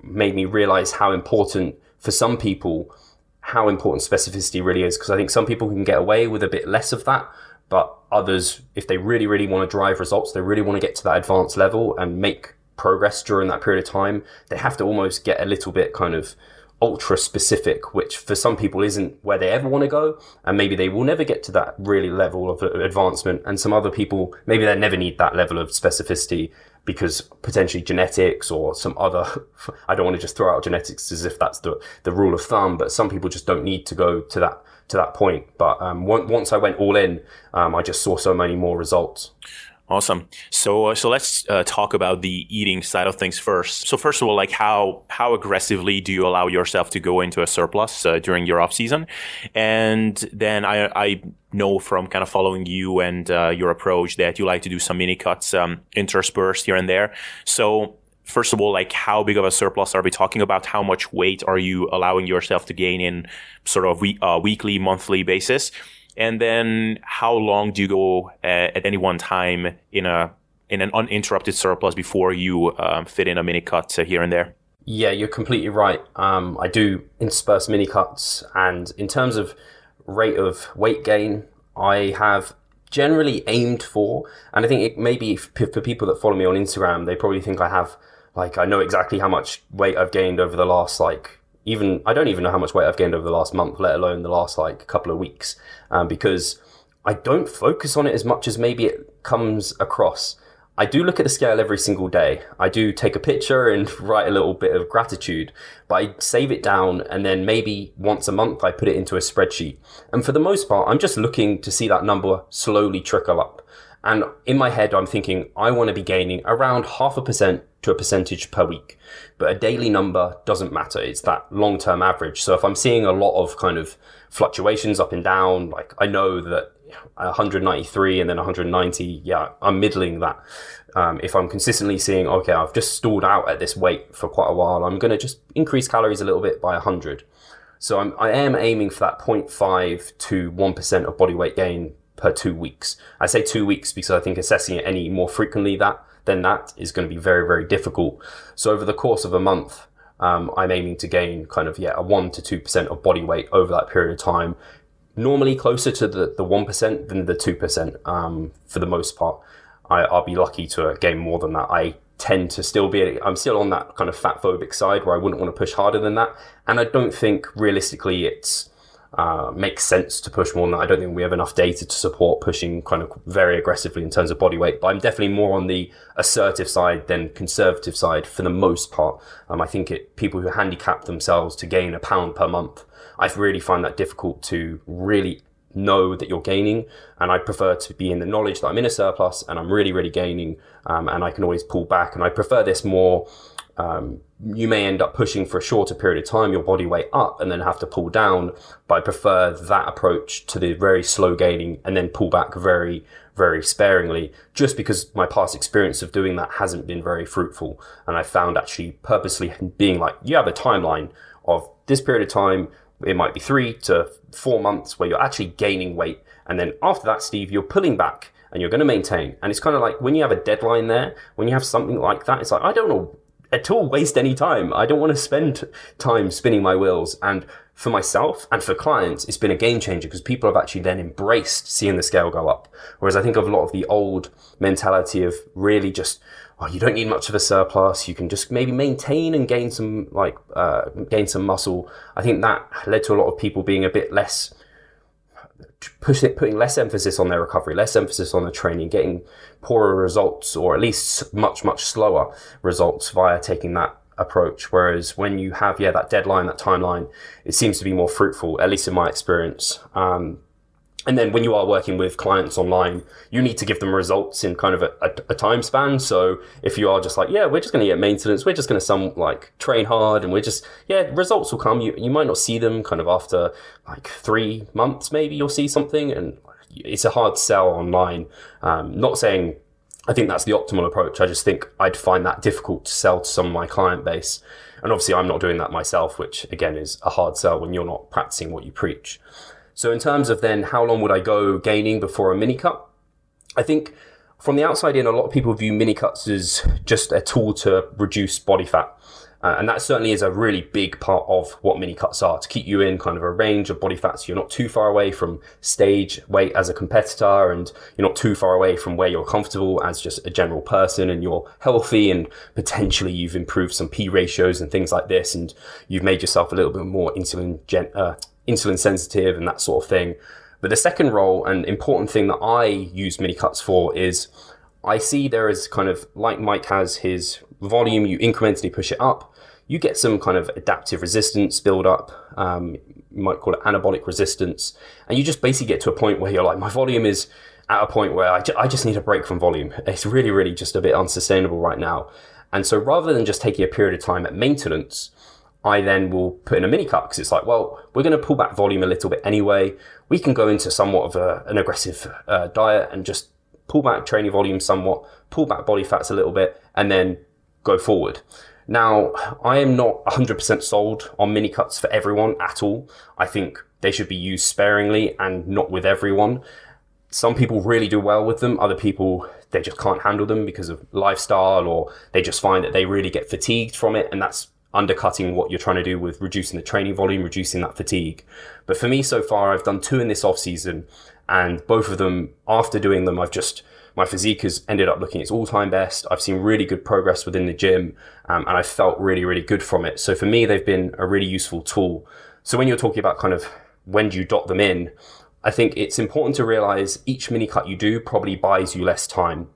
made me realize how important for some people how important specificity really is because I think some people can get away with a bit less of that but others if they really really want to drive results they really want to get to that advanced level and make progress during that period of time, they have to almost get a little bit kind of ultra specific, which for some people isn't where they ever want to go. And maybe they will never get to that really level of advancement. And some other people, maybe they never need that level of specificity because potentially genetics or some other, I don't want to just throw out genetics as if that's the, the rule of thumb, but some people just don't need to go to that, to that point. But, um, once I went all in, um, I just saw so many more results. Awesome. So, uh, so let's uh, talk about the eating side of things first. So, first of all, like how how aggressively do you allow yourself to go into a surplus uh, during your off season? And then I I know from kind of following you and uh, your approach that you like to do some mini cuts um, interspersed here and there. So, first of all, like how big of a surplus are we talking about? How much weight are you allowing yourself to gain in sort of we- uh, weekly, monthly basis? And then how long do you go at, at any one time in a in an uninterrupted surplus before you um, fit in a mini cut here and there? Yeah, you're completely right. Um, I do intersperse mini cuts, and in terms of rate of weight gain, I have generally aimed for, and I think it maybe for people that follow me on Instagram, they probably think I have like I know exactly how much weight I've gained over the last like even I don't even know how much weight I've gained over the last month, let alone the last like couple of weeks, um, because I don't focus on it as much as maybe it comes across. I do look at the scale every single day. I do take a picture and write a little bit of gratitude, but I save it down and then maybe once a month I put it into a spreadsheet. And for the most part, I'm just looking to see that number slowly trickle up. And in my head, I'm thinking I want to be gaining around half a percent to a percentage per week. But a daily number doesn't matter. It's that long term average. So if I'm seeing a lot of kind of fluctuations up and down, like I know that 193 and then 190, yeah, I'm middling that. Um, if I'm consistently seeing, okay, I've just stalled out at this weight for quite a while, I'm going to just increase calories a little bit by 100. So I'm, I am aiming for that 0.5 to 1% of body weight gain per two weeks. I say two weeks because I think assessing it any more frequently that than that is going to be very, very difficult. So over the course of a month, um, I'm aiming to gain kind of, yeah, a 1% to 2% of body weight over that period of time. Normally closer to the, the 1% than the 2% um, for the most part. I, I'll be lucky to gain more than that. I tend to still be, I'm still on that kind of fat phobic side where I wouldn't want to push harder than that. And I don't think realistically it's, uh, makes sense to push more than that. I don't think we have enough data to support pushing kind of very aggressively in terms of body weight, but I'm definitely more on the assertive side than conservative side for the most part. Um, I think it, people who handicap themselves to gain a pound per month, I really find that difficult to really know that you're gaining. And I prefer to be in the knowledge that I'm in a surplus and I'm really, really gaining. Um, and I can always pull back. And I prefer this more um, you may end up pushing for a shorter period of time your body weight up and then have to pull down. But I prefer that approach to the very slow gaining and then pull back very, very sparingly, just because my past experience of doing that hasn't been very fruitful. And I found actually purposely being like, you have a timeline of this period of time. It might be three to four months where you're actually gaining weight. And then after that, Steve, you're pulling back and you're going to maintain. And it's kind of like when you have a deadline there, when you have something like that, it's like, I don't know at all waste any time. I don't want to spend time spinning my wheels. And for myself and for clients, it's been a game changer because people have actually then embraced seeing the scale go up. Whereas I think of a lot of the old mentality of really just, oh, you don't need much of a surplus. You can just maybe maintain and gain some, like, uh, gain some muscle. I think that led to a lot of people being a bit less push it, putting less emphasis on their recovery, less emphasis on the training, getting poorer results or at least much, much slower results via taking that approach. Whereas when you have, yeah, that deadline, that timeline, it seems to be more fruitful, at least in my experience. Um, and then when you are working with clients online, you need to give them results in kind of a, a, a time span. So if you are just like, yeah, we're just going to get maintenance, we're just going to some like train hard and we're just, yeah, results will come. You, you might not see them kind of after like three months, maybe you'll see something and it's a hard sell online. Um, not saying I think that's the optimal approach. I just think I'd find that difficult to sell to some of my client base. And obviously I'm not doing that myself, which again is a hard sell when you're not practicing what you preach. So in terms of then how long would I go gaining before a mini cut? I think from the outside in, a lot of people view mini cuts as just a tool to reduce body fat. Uh, and that certainly is a really big part of what mini cuts are to keep you in kind of a range of body fats. You're not too far away from stage weight as a competitor and you're not too far away from where you're comfortable as just a general person and you're healthy and potentially you've improved some P ratios and things like this. And you've made yourself a little bit more insulin, gen- uh, insulin sensitive and that sort of thing. But the second role and important thing that I use mini cuts for is I see there is kind of like Mike has his volume, you incrementally push it up you get some kind of adaptive resistance build up. Um, you might call it anabolic resistance. And you just basically get to a point where you're like, my volume is at a point where I, ju- I just need a break from volume. It's really, really just a bit unsustainable right now. And so rather than just taking a period of time at maintenance, I then will put in a mini cut because it's like, well, we're going to pull back volume a little bit anyway. We can go into somewhat of a, an aggressive uh, diet and just pull back training volume somewhat, pull back body fats a little bit, and then go forward. Now, I am not 100% sold on mini cuts for everyone at all. I think they should be used sparingly and not with everyone. Some people really do well with them. Other people, they just can't handle them because of lifestyle or they just find that they really get fatigued from it. And that's undercutting what you're trying to do with reducing the training volume, reducing that fatigue. But for me, so far, I've done two in this off season and both of them, after doing them, I've just my physique has ended up looking its all time best. I've seen really good progress within the gym um, and I felt really, really good from it. So for me, they've been a really useful tool. So when you're talking about kind of when do you dot them in, I think it's important to realize each mini cut you do probably buys you less time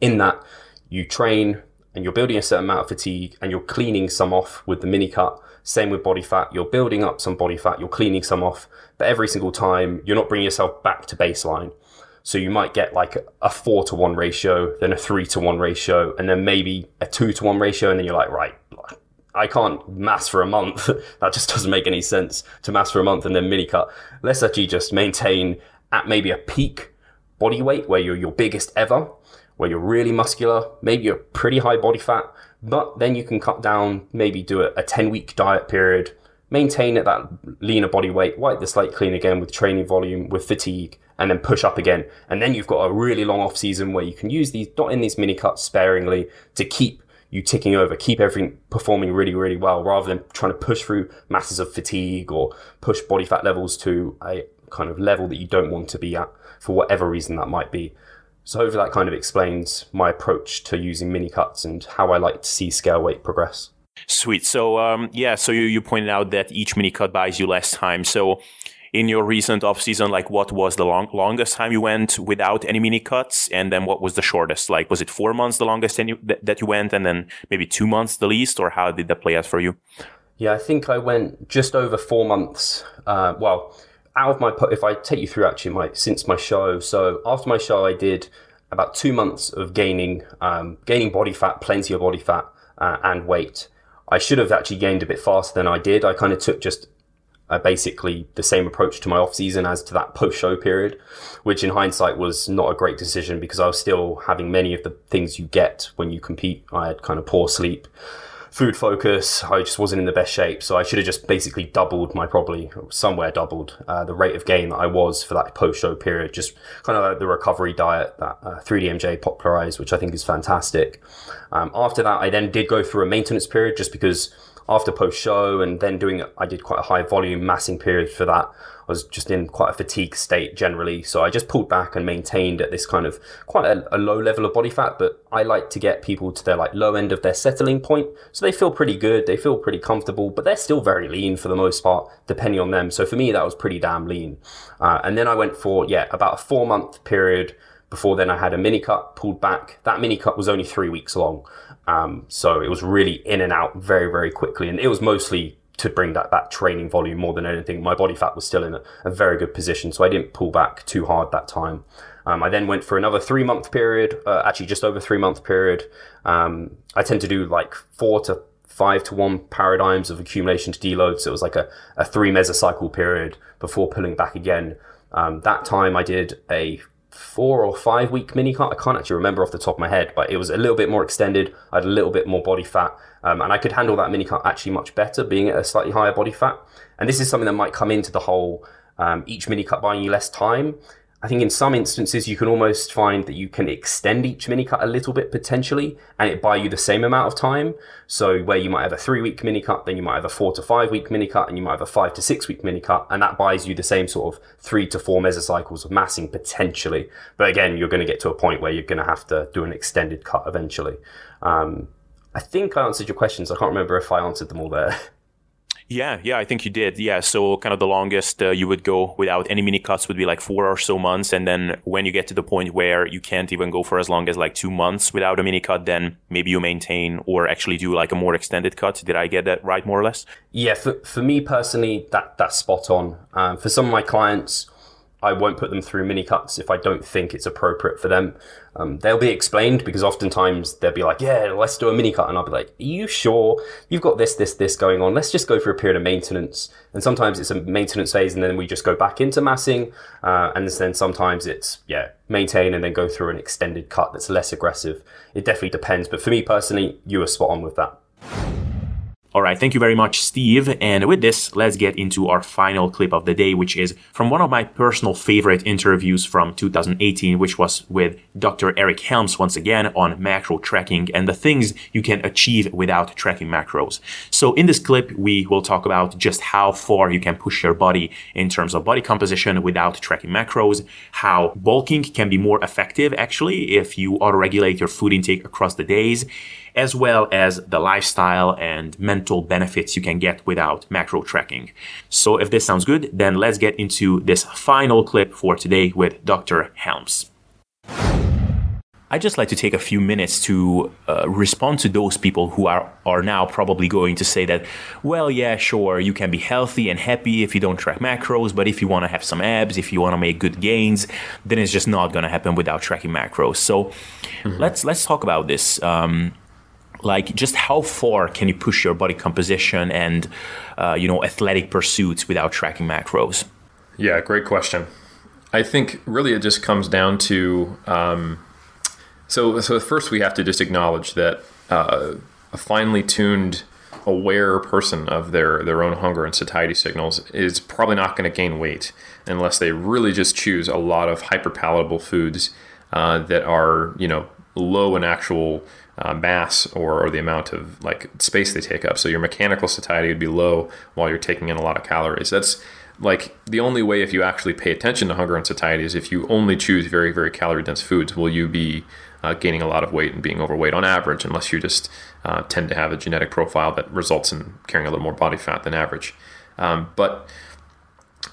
in that you train and you're building a certain amount of fatigue and you're cleaning some off with the mini cut. Same with body fat. You're building up some body fat, you're cleaning some off, but every single time you're not bringing yourself back to baseline. So you might get like a four to one ratio, then a three to one ratio, and then maybe a two to one ratio. And then you're like, right, I can't mass for a month. that just doesn't make any sense to mass for a month and then mini cut. Let's actually just maintain at maybe a peak body weight where you're your biggest ever, where you're really muscular, maybe you're pretty high body fat, but then you can cut down, maybe do a, a 10 week diet period, maintain at that leaner body weight, wipe the slate clean again with training volume, with fatigue, and then push up again. And then you've got a really long off season where you can use these, not in these mini cuts sparingly to keep you ticking over, keep everything performing really, really well rather than trying to push through masses of fatigue or push body fat levels to a kind of level that you don't want to be at for whatever reason that might be. So hopefully that kind of explains my approach to using mini cuts and how I like to see scale weight progress. Sweet. So um, yeah, so you, you pointed out that each mini cut buys you less time. So in your recent off season, like what was the long, longest time you went without any mini cuts, and then what was the shortest? Like, was it four months the longest you, that, that you went, and then maybe two months the least, or how did that play out for you? Yeah, I think I went just over four months. Uh, well, out of my if I take you through actually my since my show. So after my show, I did about two months of gaining um, gaining body fat, plenty of body fat, uh, and weight. I should have actually gained a bit faster than I did. I kind of took just uh, basically the same approach to my off season as to that post show period, which in hindsight was not a great decision because I was still having many of the things you get when you compete. I had kind of poor sleep, food focus. I just wasn't in the best shape. So I should have just basically doubled my probably somewhere doubled uh, the rate of gain that I was for that post show period. Just kind of like the recovery diet that uh, 3DMJ popularized, which I think is fantastic. Um, after that, I then did go through a maintenance period just because after post show and then doing I did quite a high volume massing period for that. I was just in quite a fatigue state generally. So I just pulled back and maintained at this kind of quite a, a, low level of body fat, but I like to get people to their like low end of their settling point. So they feel pretty good. They feel pretty comfortable, but they're still very lean for the most part, depending on them. So for me, that was pretty damn lean. Uh, and then I went for, yeah, about a four month period. Before then, I had a mini cut pulled back. That mini cut was only three weeks long. Um, so it was really in and out very, very quickly. And it was mostly to bring that, that training volume more than anything. My body fat was still in a, a very good position. So I didn't pull back too hard that time. Um, I then went for another three month period, uh, actually just over three month period. Um, I tend to do like four to five to one paradigms of accumulation to deload. So it was like a, a three mesocycle period before pulling back again. Um, that time I did a four or five week mini cut. I can't actually remember off the top of my head, but it was a little bit more extended. I had a little bit more body fat, um, and I could handle that mini cut actually much better, being at a slightly higher body fat. And this is something that might come into the whole um, each mini cut buying you less time. I think in some instances you can almost find that you can extend each mini cut a little bit potentially and it buy you the same amount of time. So where you might have a three week mini cut, then you might have a four to five week mini cut and you might have a five to six week mini cut and that buys you the same sort of three to four mesocycles of massing potentially. But again, you're going to get to a point where you're going to have to do an extended cut eventually. Um, I think I answered your questions. I can't remember if I answered them all there. Yeah, yeah, I think you did. Yeah, so kind of the longest uh, you would go without any mini cuts would be like four or so months, and then when you get to the point where you can't even go for as long as like two months without a mini cut, then maybe you maintain or actually do like a more extended cut. Did I get that right, more or less? Yeah, for for me personally, that that's spot on. Um, for some of my clients I won't put them through mini cuts if I don't think it's appropriate for them. Um, they'll be explained because oftentimes they'll be like, yeah, let's do a mini cut. And I'll be like, are you sure you've got this, this, this going on? Let's just go through a period of maintenance. And sometimes it's a maintenance phase and then we just go back into massing. Uh, and then sometimes it's, yeah, maintain and then go through an extended cut that's less aggressive. It definitely depends. But for me personally, you were spot on with that. All right, thank you very much, Steve. And with this, let's get into our final clip of the day, which is from one of my personal favorite interviews from 2018, which was with Dr. Eric Helms once again on macro tracking and the things you can achieve without tracking macros. So in this clip, we will talk about just how far you can push your body in terms of body composition without tracking macros, how bulking can be more effective actually if you auto regulate your food intake across the days, as well as the lifestyle and mental benefits you can get without macro tracking. So if this sounds good, then let's get into this final clip for today with Dr. Helms. I'd just like to take a few minutes to uh, respond to those people who are, are now probably going to say that, well, yeah, sure, you can be healthy and happy if you don't track macros, but if you want to have some abs, if you want to make good gains, then it's just not going to happen without tracking macros. So mm-hmm. let's let's talk about this. Um, like just how far can you push your body composition and uh, you know athletic pursuits without tracking macros? Yeah great question. I think really it just comes down to um, so so first we have to just acknowledge that uh, a finely tuned aware person of their their own hunger and satiety signals is probably not going to gain weight unless they really just choose a lot of hyper palatable foods uh, that are you know low in actual uh, mass or, or the amount of like space they take up. So your mechanical satiety would be low while you're taking in a lot of calories. That's like the only way if you actually pay attention to hunger and satiety is if you only choose very very calorie dense foods will you be uh, gaining a lot of weight and being overweight on average unless you just uh, tend to have a genetic profile that results in carrying a little more body fat than average um, but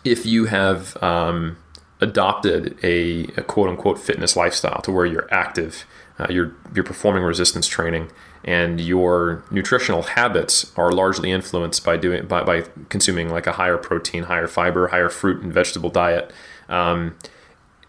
if you have um, adopted a, a quote unquote fitness lifestyle to where you're active uh, you're you're performing resistance training, and your nutritional habits are largely influenced by doing by, by consuming like a higher protein, higher fiber, higher fruit and vegetable diet. Um,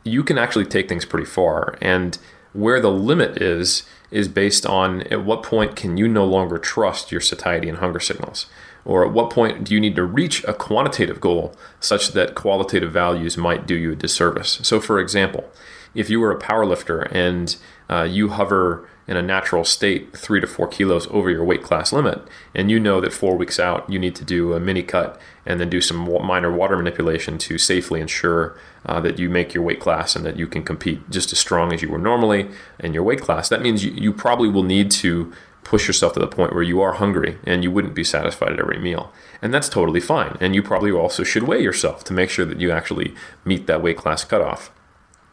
you can actually take things pretty far, and where the limit is is based on at what point can you no longer trust your satiety and hunger signals or at what point do you need to reach a quantitative goal such that qualitative values might do you a disservice so for example if you were a power lifter and uh, you hover in a natural state three to four kilos over your weight class limit, and you know that four weeks out you need to do a mini cut and then do some minor water manipulation to safely ensure uh, that you make your weight class and that you can compete just as strong as you were normally in your weight class. That means you, you probably will need to push yourself to the point where you are hungry and you wouldn't be satisfied at every meal. And that's totally fine. And you probably also should weigh yourself to make sure that you actually meet that weight class cutoff.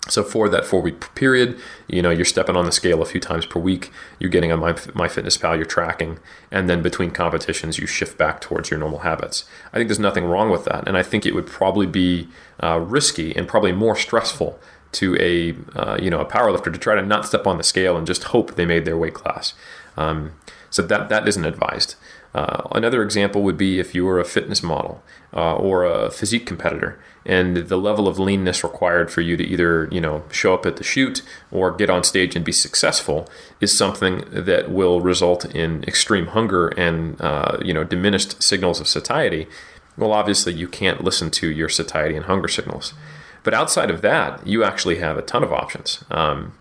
So for that four week period, you know, you're stepping on the scale a few times per week. You're getting on my, MyFitnessPal, you're tracking, and then between competitions, you shift back towards your normal habits. I think there's nothing wrong with that, and I think it would probably be uh, risky and probably more stressful to a uh, you know a powerlifter to try to not step on the scale and just hope they made their weight class. Um, so that that isn't advised. Uh, another example would be if you were a fitness model uh, or a physique competitor, and the level of leanness required for you to either you know show up at the shoot or get on stage and be successful is something that will result in extreme hunger and uh, you know diminished signals of satiety. Well, obviously, you can't listen to your satiety and hunger signals. But outside of that, you actually have a ton of options. Um,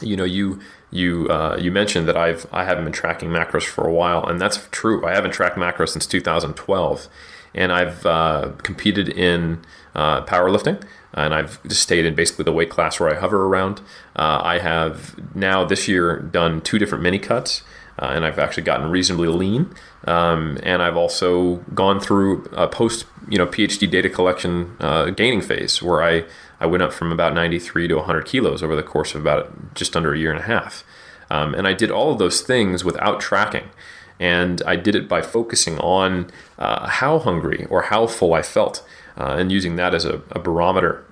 you know, you you uh, you mentioned that I've I haven't been tracking macros for a while, and that's true. I haven't tracked macros since 2012, and I've uh, competed in uh, powerlifting. and I've just stayed in basically the weight class where I hover around. Uh, I have now this year done two different mini cuts. Uh, and I've actually gotten reasonably lean. Um, and I've also gone through a post, you know, PhD data collection uh, gaining phase where I, I went up from about 93 to 100 kilos over the course of about just under a year and a half. Um, and I did all of those things without tracking. And I did it by focusing on uh, how hungry or how full I felt uh, and using that as a, a barometer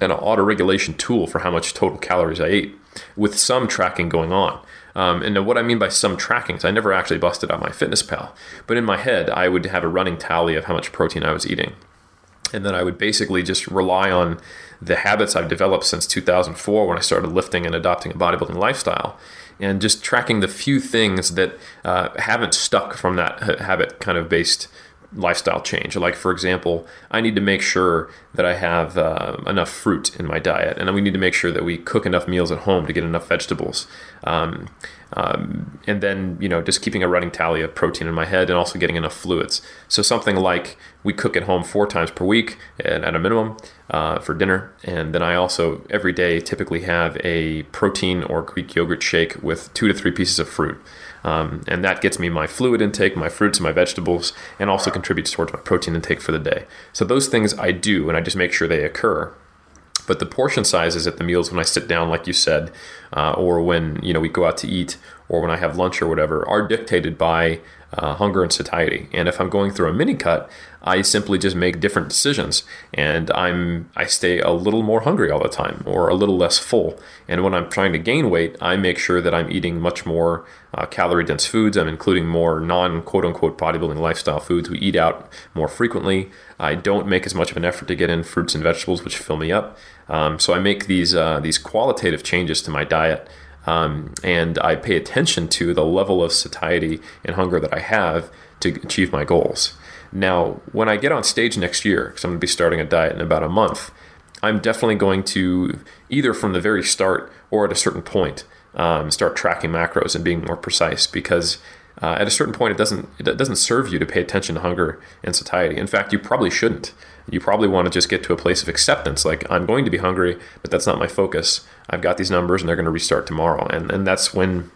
and an auto regulation tool for how much total calories I ate with some tracking going on. Um, and what I mean by some tracking is I never actually busted out my fitness pal, but in my head, I would have a running tally of how much protein I was eating. And then I would basically just rely on the habits I've developed since 2004 when I started lifting and adopting a bodybuilding lifestyle and just tracking the few things that uh, haven't stuck from that habit kind of based lifestyle change. Like, for example, I need to make sure that I have uh, enough fruit in my diet, and we need to make sure that we cook enough meals at home to get enough vegetables. Um, um, and then, you know, just keeping a running tally of protein in my head and also getting enough fluids. So, something like we cook at home four times per week and at a minimum uh, for dinner. And then I also, every day, typically have a protein or Greek yogurt shake with two to three pieces of fruit. Um, and that gets me my fluid intake, my fruits, and my vegetables, and also contributes towards my protein intake for the day. So those things I do, and I just make sure they occur. But the portion sizes at the meals when I sit down, like you said, uh, or when you know we go out to eat, or when I have lunch or whatever, are dictated by uh, hunger and satiety. And if I'm going through a mini cut, I simply just make different decisions, and I'm I stay a little more hungry all the time, or a little less full. And when I'm trying to gain weight, I make sure that I'm eating much more uh, calorie dense foods. I'm including more non quote unquote bodybuilding lifestyle foods. We eat out more frequently. I don't make as much of an effort to get in fruits and vegetables, which fill me up. Um, so I make these uh, these qualitative changes to my diet um, and I pay attention to the level of satiety and hunger that I have to achieve my goals. Now, when I get on stage next year, because I'm going to be starting a diet in about a month, I'm definitely going to either from the very start or at a certain point um, start tracking macros and being more precise because uh, at a certain point it doesn't it doesn't serve you to pay attention to hunger and satiety. In fact, you probably shouldn't you probably want to just get to a place of acceptance like i'm going to be hungry but that's not my focus. I've got these numbers and they're going to restart tomorrow. And, and that's when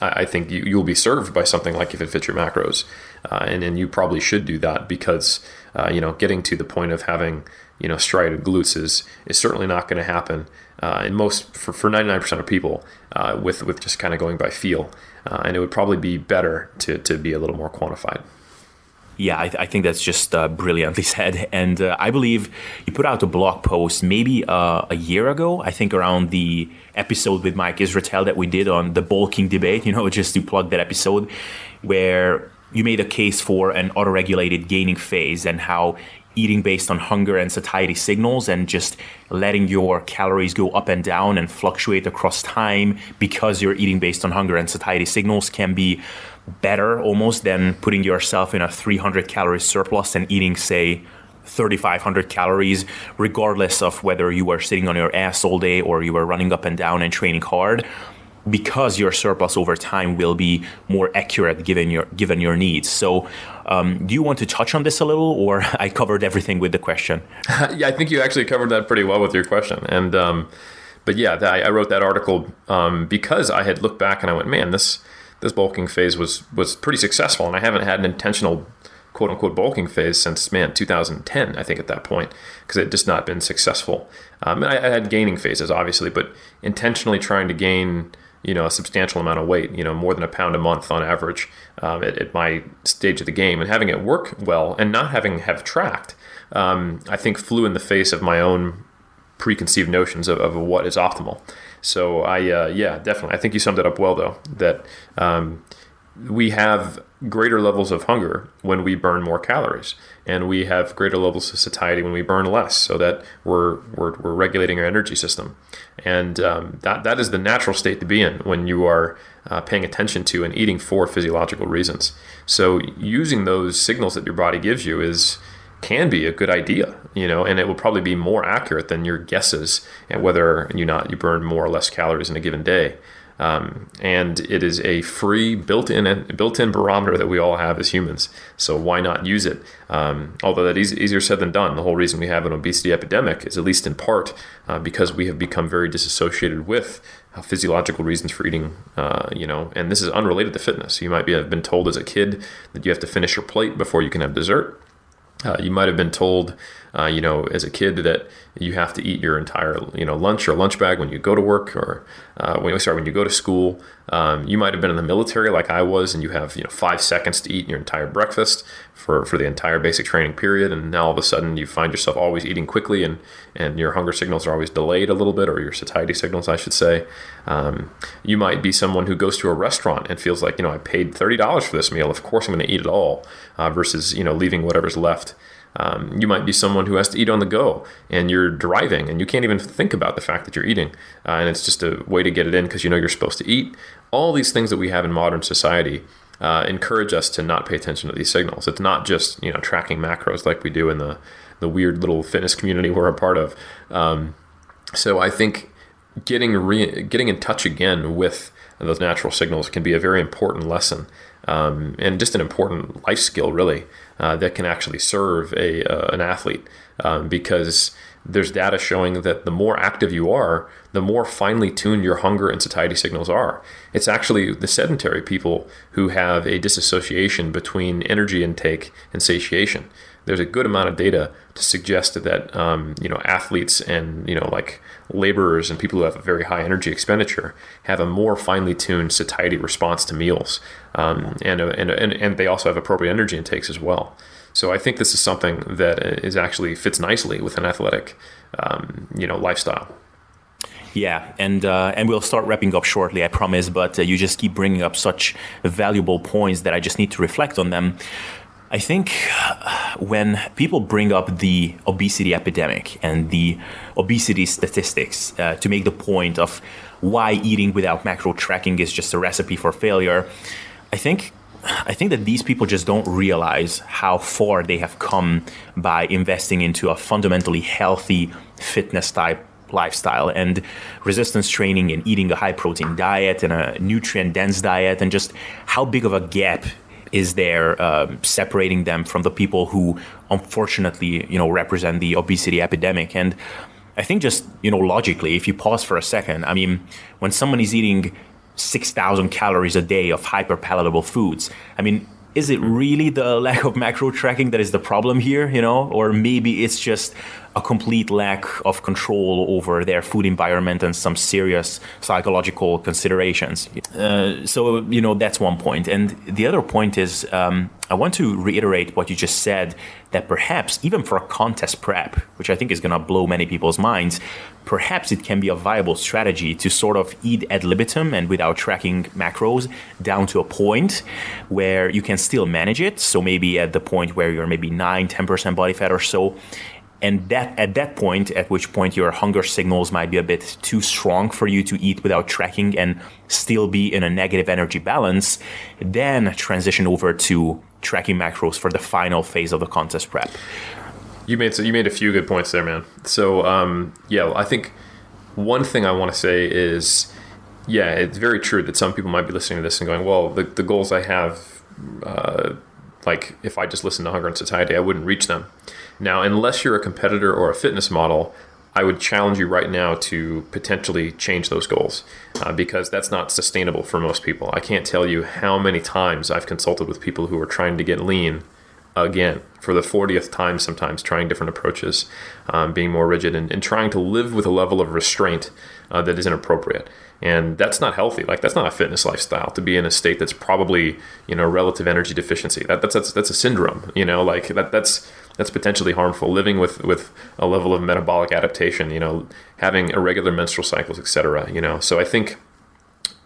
I, I think you, you'll be served by something like if it fits your macros. Uh, and, and you probably should do that because uh, you know getting to the point of having you know striated glutes is, is certainly not going to happen uh, in most for, for 99% of people uh, with with just kind of going by feel. Uh, and it would probably be better to, to be a little more quantified yeah, I, th- I, think that's just uh, brilliantly said. And uh, I believe you put out a blog post maybe uh, a year ago, I think around the episode with Mike Israetel that we did on the bulking debate, you know, just to plug that episode, where you made a case for an auto regulated gaining phase and how eating based on hunger and satiety signals and just letting your calories go up and down and fluctuate across time because you're eating based on hunger and satiety signals can be better almost than putting yourself in a 300 calorie surplus and eating, say, 3,500 calories, regardless of whether you were sitting on your ass all day or you were running up and down and training hard, because your surplus over time will be more accurate given your given your needs. So, um, do you want to touch on this a little, or I covered everything with the question? yeah, I think you actually covered that pretty well with your question, and. Um, but yeah, I wrote that article um, because I had looked back and I went, man, this this bulking phase was was pretty successful, and I haven't had an intentional quote unquote bulking phase since man 2010 I think at that point because it just not been successful. Um, I, I, had gaining phases obviously, but intentionally trying to gain you know a substantial amount of weight, you know more than a pound a month on average um, at, at, my stage of the game, and having it work well and not having have tracked, um, I think flew in the face of my own preconceived notions of, of what is optimal. So I, uh, yeah, definitely. I think you summed it up well, though. That um, we have greater levels of hunger when we burn more calories, and we have greater levels of satiety when we burn less. So that we're we're, we're regulating our energy system, and um, that that is the natural state to be in when you are uh, paying attention to and eating for physiological reasons. So using those signals that your body gives you is can be a good idea, you know, and it will probably be more accurate than your guesses at whether you not you burn more or less calories in a given day. Um, and it is a free built-in built-in barometer that we all have as humans. So why not use it? Um, although that is easier said than done. The whole reason we have an obesity epidemic is at least in part uh, because we have become very disassociated with uh, physiological reasons for eating. Uh, you know, and this is unrelated to fitness. You might be have been told as a kid that you have to finish your plate before you can have dessert. Uh, you might have been told, uh, you know, as a kid that you have to eat your entire, you know, lunch or lunch bag when you go to work or uh, when sorry when you go to school. Um, you might have been in the military like I was, and you have you know five seconds to eat your entire breakfast for, for the entire basic training period, and now all of a sudden you find yourself always eating quickly, and and your hunger signals are always delayed a little bit, or your satiety signals, I should say. Um, you might be someone who goes to a restaurant and feels like you know I paid thirty dollars for this meal. Of course I'm going to eat it all, uh, versus you know leaving whatever's left. Um, you might be someone who has to eat on the go and you're driving and you can't even think about the fact that you're eating. Uh, and it's just a way to get it in because you know you're supposed to eat. All these things that we have in modern society uh, encourage us to not pay attention to these signals. It's not just you know tracking macros like we do in the the weird little fitness community we're a part of. Um, so I think getting re- getting in touch again with those natural signals can be a very important lesson um, and just an important life skill, really, uh, that can actually serve a uh, an athlete um, because there's data showing that the more active you are, the more finely tuned your hunger and satiety signals are. It's actually the sedentary people who have a disassociation between energy intake and satiation. There's a good amount of data to suggest that um, you know athletes and you know like laborers and people who have a very high energy expenditure have a more finely tuned satiety response to meals, um, and, and and and they also have appropriate energy intakes as well. So I think this is something that is actually fits nicely with an athletic, um, you know, lifestyle. Yeah, and uh, and we'll start wrapping up shortly, I promise. But uh, you just keep bringing up such valuable points that I just need to reflect on them. I think uh, when people bring up the obesity epidemic and the obesity statistics uh, to make the point of why eating without macro tracking is just a recipe for failure, I think I think that these people just don't realize how far they have come by investing into a fundamentally healthy fitness type lifestyle and resistance training and eating a high protein diet and a nutrient dense diet and just how big of a gap is there uh, separating them from the people who unfortunately you know represent the obesity epidemic and I think just you know logically if you pause for a second I mean when someone is eating 6,000 calories a day of hyper palatable foods. I mean, is it really the lack of macro tracking that is the problem here, you know? Or maybe it's just a complete lack of control over their food environment and some serious psychological considerations. Uh, so, you know, that's one point. And the other point is um, I want to reiterate what you just said that perhaps, even for a contest prep, which I think is going to blow many people's minds, perhaps it can be a viable strategy to sort of eat ad libitum and without tracking macros down to a point where you can still manage it. So, maybe at the point where you're maybe 9, 10% body fat or so and that at that point at which point your hunger signals might be a bit too strong for you to eat without tracking and still be in a negative energy balance then transition over to tracking macros for the final phase of the contest prep. You made so you made a few good points there man. So um, yeah i think one thing i want to say is yeah it's very true that some people might be listening to this and going well the, the goals i have uh, like if i just listen to hunger and satiety i wouldn't reach them now, unless you're a competitor or a fitness model, I would challenge you right now to potentially change those goals uh, because that's not sustainable for most people. I can't tell you how many times I've consulted with people who are trying to get lean again for the 40th time, sometimes trying different approaches, um, being more rigid, and, and, trying to live with a level of restraint uh, that isn't appropriate. And that's not healthy. Like that's not a fitness lifestyle to be in a state that's probably you know relative energy deficiency. That, that's that's that's a syndrome. You know, like that that's that's potentially harmful. Living with with a level of metabolic adaptation, you know, having irregular menstrual cycles, etc. You know, so I think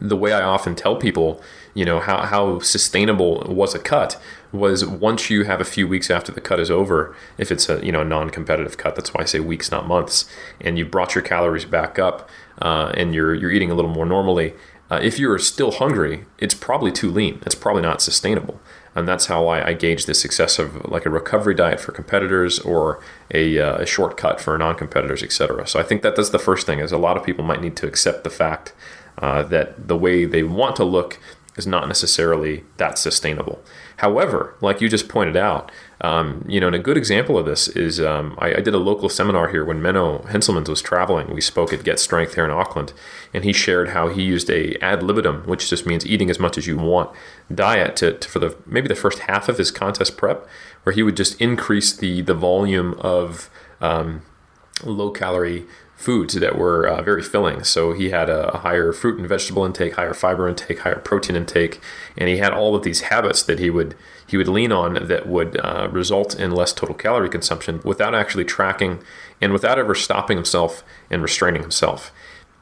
the way I often tell people, you know, how how sustainable was a cut was once you have a few weeks after the cut is over, if it's a you know non-competitive cut, that's why I say weeks, not months, and you brought your calories back up, uh, and you're you're eating a little more normally. Uh, if you're still hungry, it's probably too lean. It's probably not sustainable and that's how I, I, gauge the success of like a recovery diet for competitors or a, uh, a shortcut for non-competitors, etc. So I think that that's the first thing is a lot of people might need to accept the fact uh, that the way they want to look is not necessarily that sustainable. However, like you just pointed out, um, you know, and a good example of this is um, I, I, did a local seminar here when Menno Henselmans was traveling. We spoke at Get Strength here in Auckland, and he shared how he used a ad libitum, which just means eating as much as you want, diet to, to for the maybe the first half of his contest prep, where he would just increase the the volume of um, low calorie foods that were uh, very filling. So he had a, higher fruit and vegetable intake, higher fiber intake, higher protein intake, and he had all of these habits that he would he would lean on that would uh, result in less total calorie consumption without actually tracking and without ever stopping himself and restraining himself.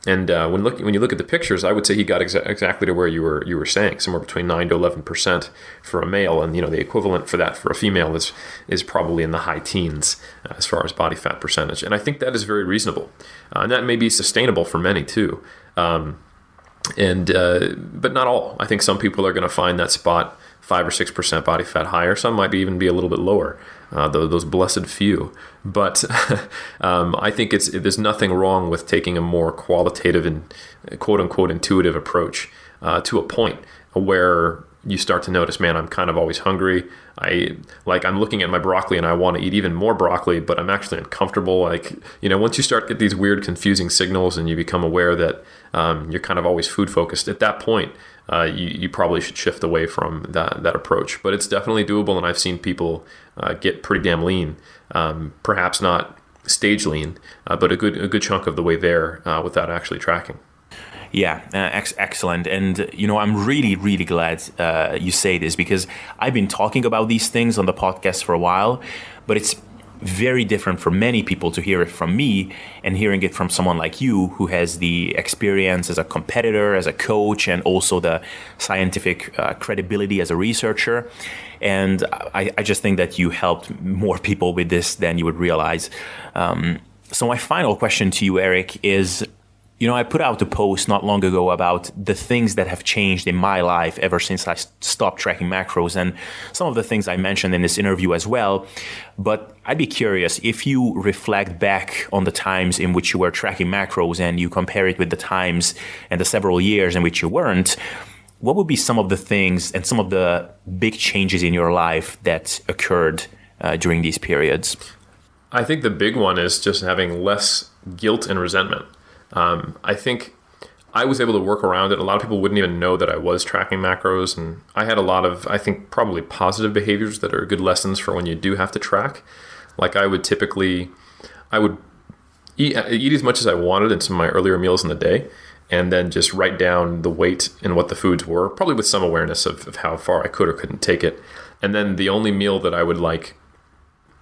And uh, when when you look at the pictures, I would say he got exa- exactly to where you were you were saying, somewhere between nine to eleven percent for a male, and you know the equivalent for that for a female is is probably in the high teens uh, as far as body fat percentage. And I think that is very reasonable, uh, and that may be sustainable for many too. Um, and uh, but not all. I think some people are going to find that spot five or six percent body fat higher. Some might be even be a little bit lower. Uh, those blessed few. But um, I think it's there's nothing wrong with taking a more qualitative and quote unquote intuitive approach uh, to a point where you start to notice, man, I'm kind of always hungry. I like I'm looking at my broccoli and I want to eat even more broccoli, but I'm actually uncomfortable. Like you know, once you start get these weird, confusing signals and you become aware that um, you're kind of always food focused, at that point, uh, you, you probably should shift away from that that approach. But it's definitely doable, and I've seen people uh, get pretty damn lean. Um, perhaps not stage lean, uh, but a good a good chunk of the way there uh, without actually tracking. Yeah, uh, ex- excellent. And, you know, I'm really, really glad uh, you say this because I've been talking about these things on the podcast for a while, but it's very different for many people to hear it from me and hearing it from someone like you who has the experience as a competitor, as a coach, and also the scientific uh, credibility as a researcher. And I, I, just think that you helped more people with this than you would realize. Um, so, my final question to you, Eric, is you know, I put out a post not long ago about the things that have changed in my life ever since I stopped tracking macros and some of the things I mentioned in this interview as well. But I'd be curious if you reflect back on the times in which you were tracking macros and you compare it with the times and the several years in which you weren't, what would be some of the things and some of the big changes in your life that occurred uh, during these periods? I think the big one is just having less guilt and resentment. Um, I think I was able to work around it. A lot of people wouldn't even know that I was tracking macros, and I had a lot of, I think, probably positive behaviors that are good lessons for when you do have to track. Like I would typically, I would eat, eat as much as I wanted in some of my earlier meals in the day, and then just write down the weight and what the foods were, probably with some awareness of, of how far I could or couldn't take it. And then the only meal that I would like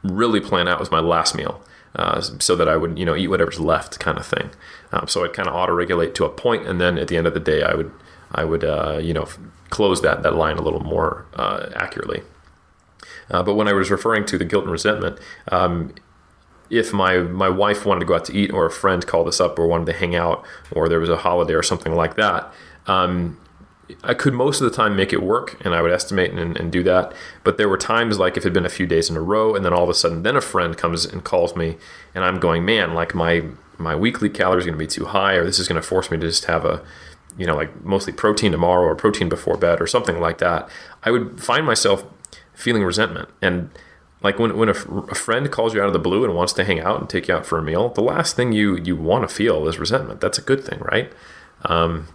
really plan out was my last meal uh, so that I would you know eat whatever's left kind of thing. Um, so I'd kind of auto regulate to a point, and then at the end of the day, I would I would uh, you know close that that line a little more uh, accurately. Uh, but when I was referring to the guilt and resentment, um, if my my wife wanted to go out to eat, or a friend called us up, or wanted to hang out, or there was a holiday or something like that, um, I could most of the time make it work and I would estimate and, and, do that. But there were times like if it had been a few days in a row and then all of a sudden then a friend comes and calls me and I'm going, man, like my my weekly calories are going to be too high or this is going to force me to just have a you know like mostly protein tomorrow or protein before bed or something like that. I would find myself feeling resentment and like when, when a, friend calls you out of the blue and wants to hang out and take you out for a meal, the last thing you you want to feel is resentment. That's a good thing, right? Um,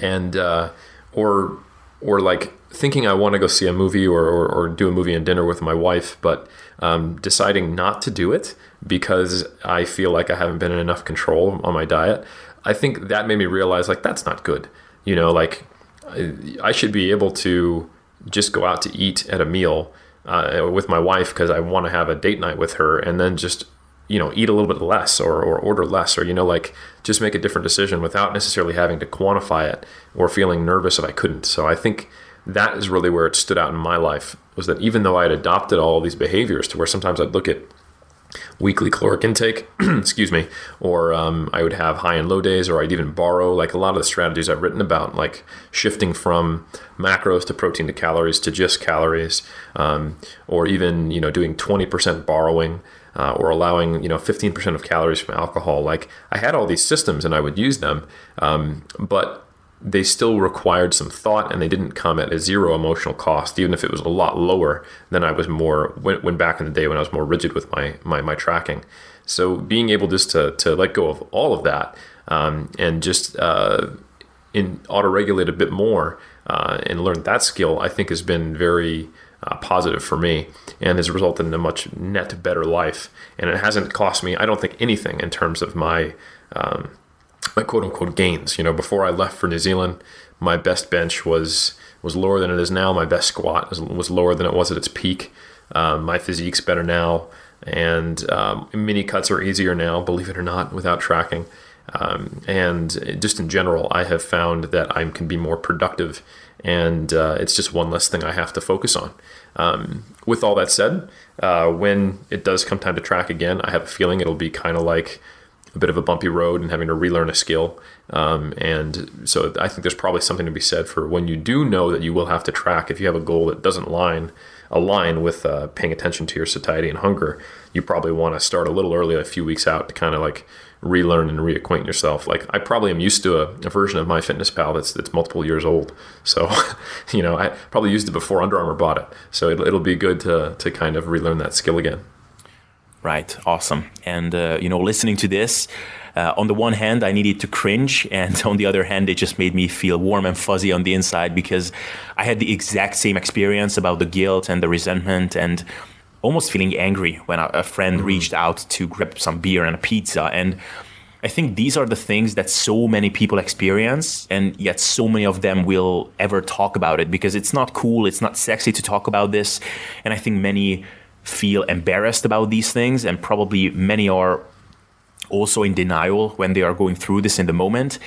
and uh, or or like thinking I want to go see a movie or, or, or, do a movie and dinner with my wife, but um, deciding not to do it because I feel like I haven't been in enough control on my diet. I think that made me realize like that's not good. You know, like I should be able to just go out to eat at a meal uh, with my wife because I want to have a date night with her, and then just you know eat a little bit less or, or order less or you know like just make a different decision without necessarily having to quantify it or feeling nervous if i couldn't. So i think that is really where it stood out in my life was that even though i had adopted all these behaviors to where sometimes i'd look at weekly caloric intake excuse me or um, i would have high and low days or i'd even borrow like a lot of the strategies i've written about like shifting from macros to protein to calories to just calories um, or even you know doing 20% borrowing uh, or allowing you know 15% of calories from alcohol. Like I had all these systems and I would use them, um, but they still required some thought and they didn't come at a zero emotional cost, even if it was a lot lower than I was more when, when back in the day when I was more rigid with my, my, my tracking. So being able just to, to let go of all of that um, and just uh, in auto regulate a bit more uh, and learn that skill, I think has been very uh, positive for me and has resulted in a much net better life. And it hasn't cost me, I don't think, anything in terms of my um, my quote unquote gains. You know, before I left for New Zealand, my best bench was was lower than it is now. My best squat was, lower than it was at its peak. Um, my physique's better now, and um, mini cuts are easier now. Believe it or not, without tracking. Um, and just in general, I have found that I can be more productive, and uh, it's just one less thing I have to focus on. Um, with all that said, uh, when it does come time to track again, I have a feeling it'll be kind of like a bit of a bumpy road and having to relearn a skill. Um, and so I think there's probably something to be said for when you do know that you will have to track. If you have a goal that doesn't line align with uh, paying attention to your satiety and hunger, you probably want to start a little early, a few weeks out, to kind of like relearn and reacquaint yourself. Like I probably am used to a, a, version of my MyFitnessPal that's that's multiple years old. So, you know, I probably used it before Under Armour bought it. So it, it'll be good to to kind of relearn that skill again. Right. Awesome. And, uh, you know, listening to this, uh, on the one hand, I needed to cringe. And on the other hand, it just made me feel warm and fuzzy on the inside because I had the exact same experience about the guilt and the resentment and almost feeling angry when a, friend mm-hmm. reached out to grab some beer and a pizza. And I think these are the things that so many people experience, and yet so many of them will ever talk about it because it's not cool, it's not sexy to talk about this. And I think many feel embarrassed about these things, and probably many are also in denial when they are going through this in the moment.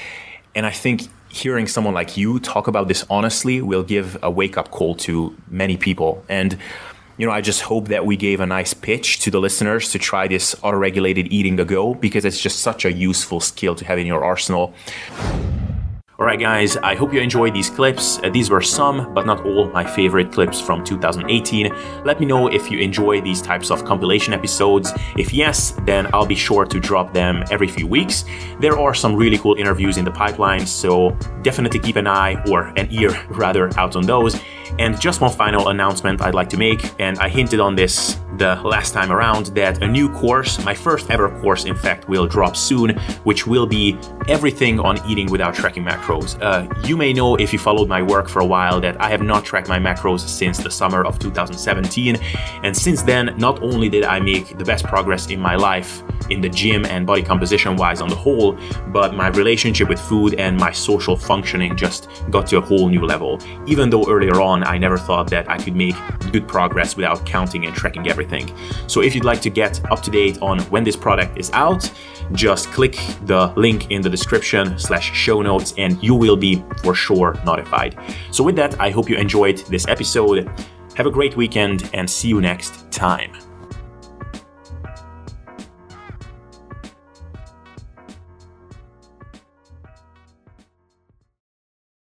And I think hearing someone like you talk about this honestly will give a wake up call to many people. And you know, I just hope that we gave a nice pitch to the listeners to try this auto regulated eating a go because it's just such a useful skill to have in your arsenal. Alright guys, I hope you enjoyed these clips. Uh, these were some, but not all, my favorite clips from 2018. Let me know if you enjoy these types of compilation episodes. If yes, then I'll be sure to drop them every few weeks. There are some really cool interviews in the pipeline, so definitely keep an eye, or an ear rather, out on those. And just one final announcement I'd like to make, and I hinted on this the last time around, that a new course, my first ever course in fact, will drop soon, which will be everything on eating without tracking macros. Uh, you may know if you followed my work for a while that I have not tracked my macros since the summer of 2017, and since then, not only did I make the best progress in my life in the gym and body composition wise on the whole, but my relationship with food and my social functioning just got to a whole new level. Even though earlier I never thought that I could make good progress without counting and tracking everything. So if you'd like to get up to date on when this product is out, just click the link in the description slash show notes and you will be for sure notified. So with that, I hope you enjoyed this episode. Have a great weekend and see you next time.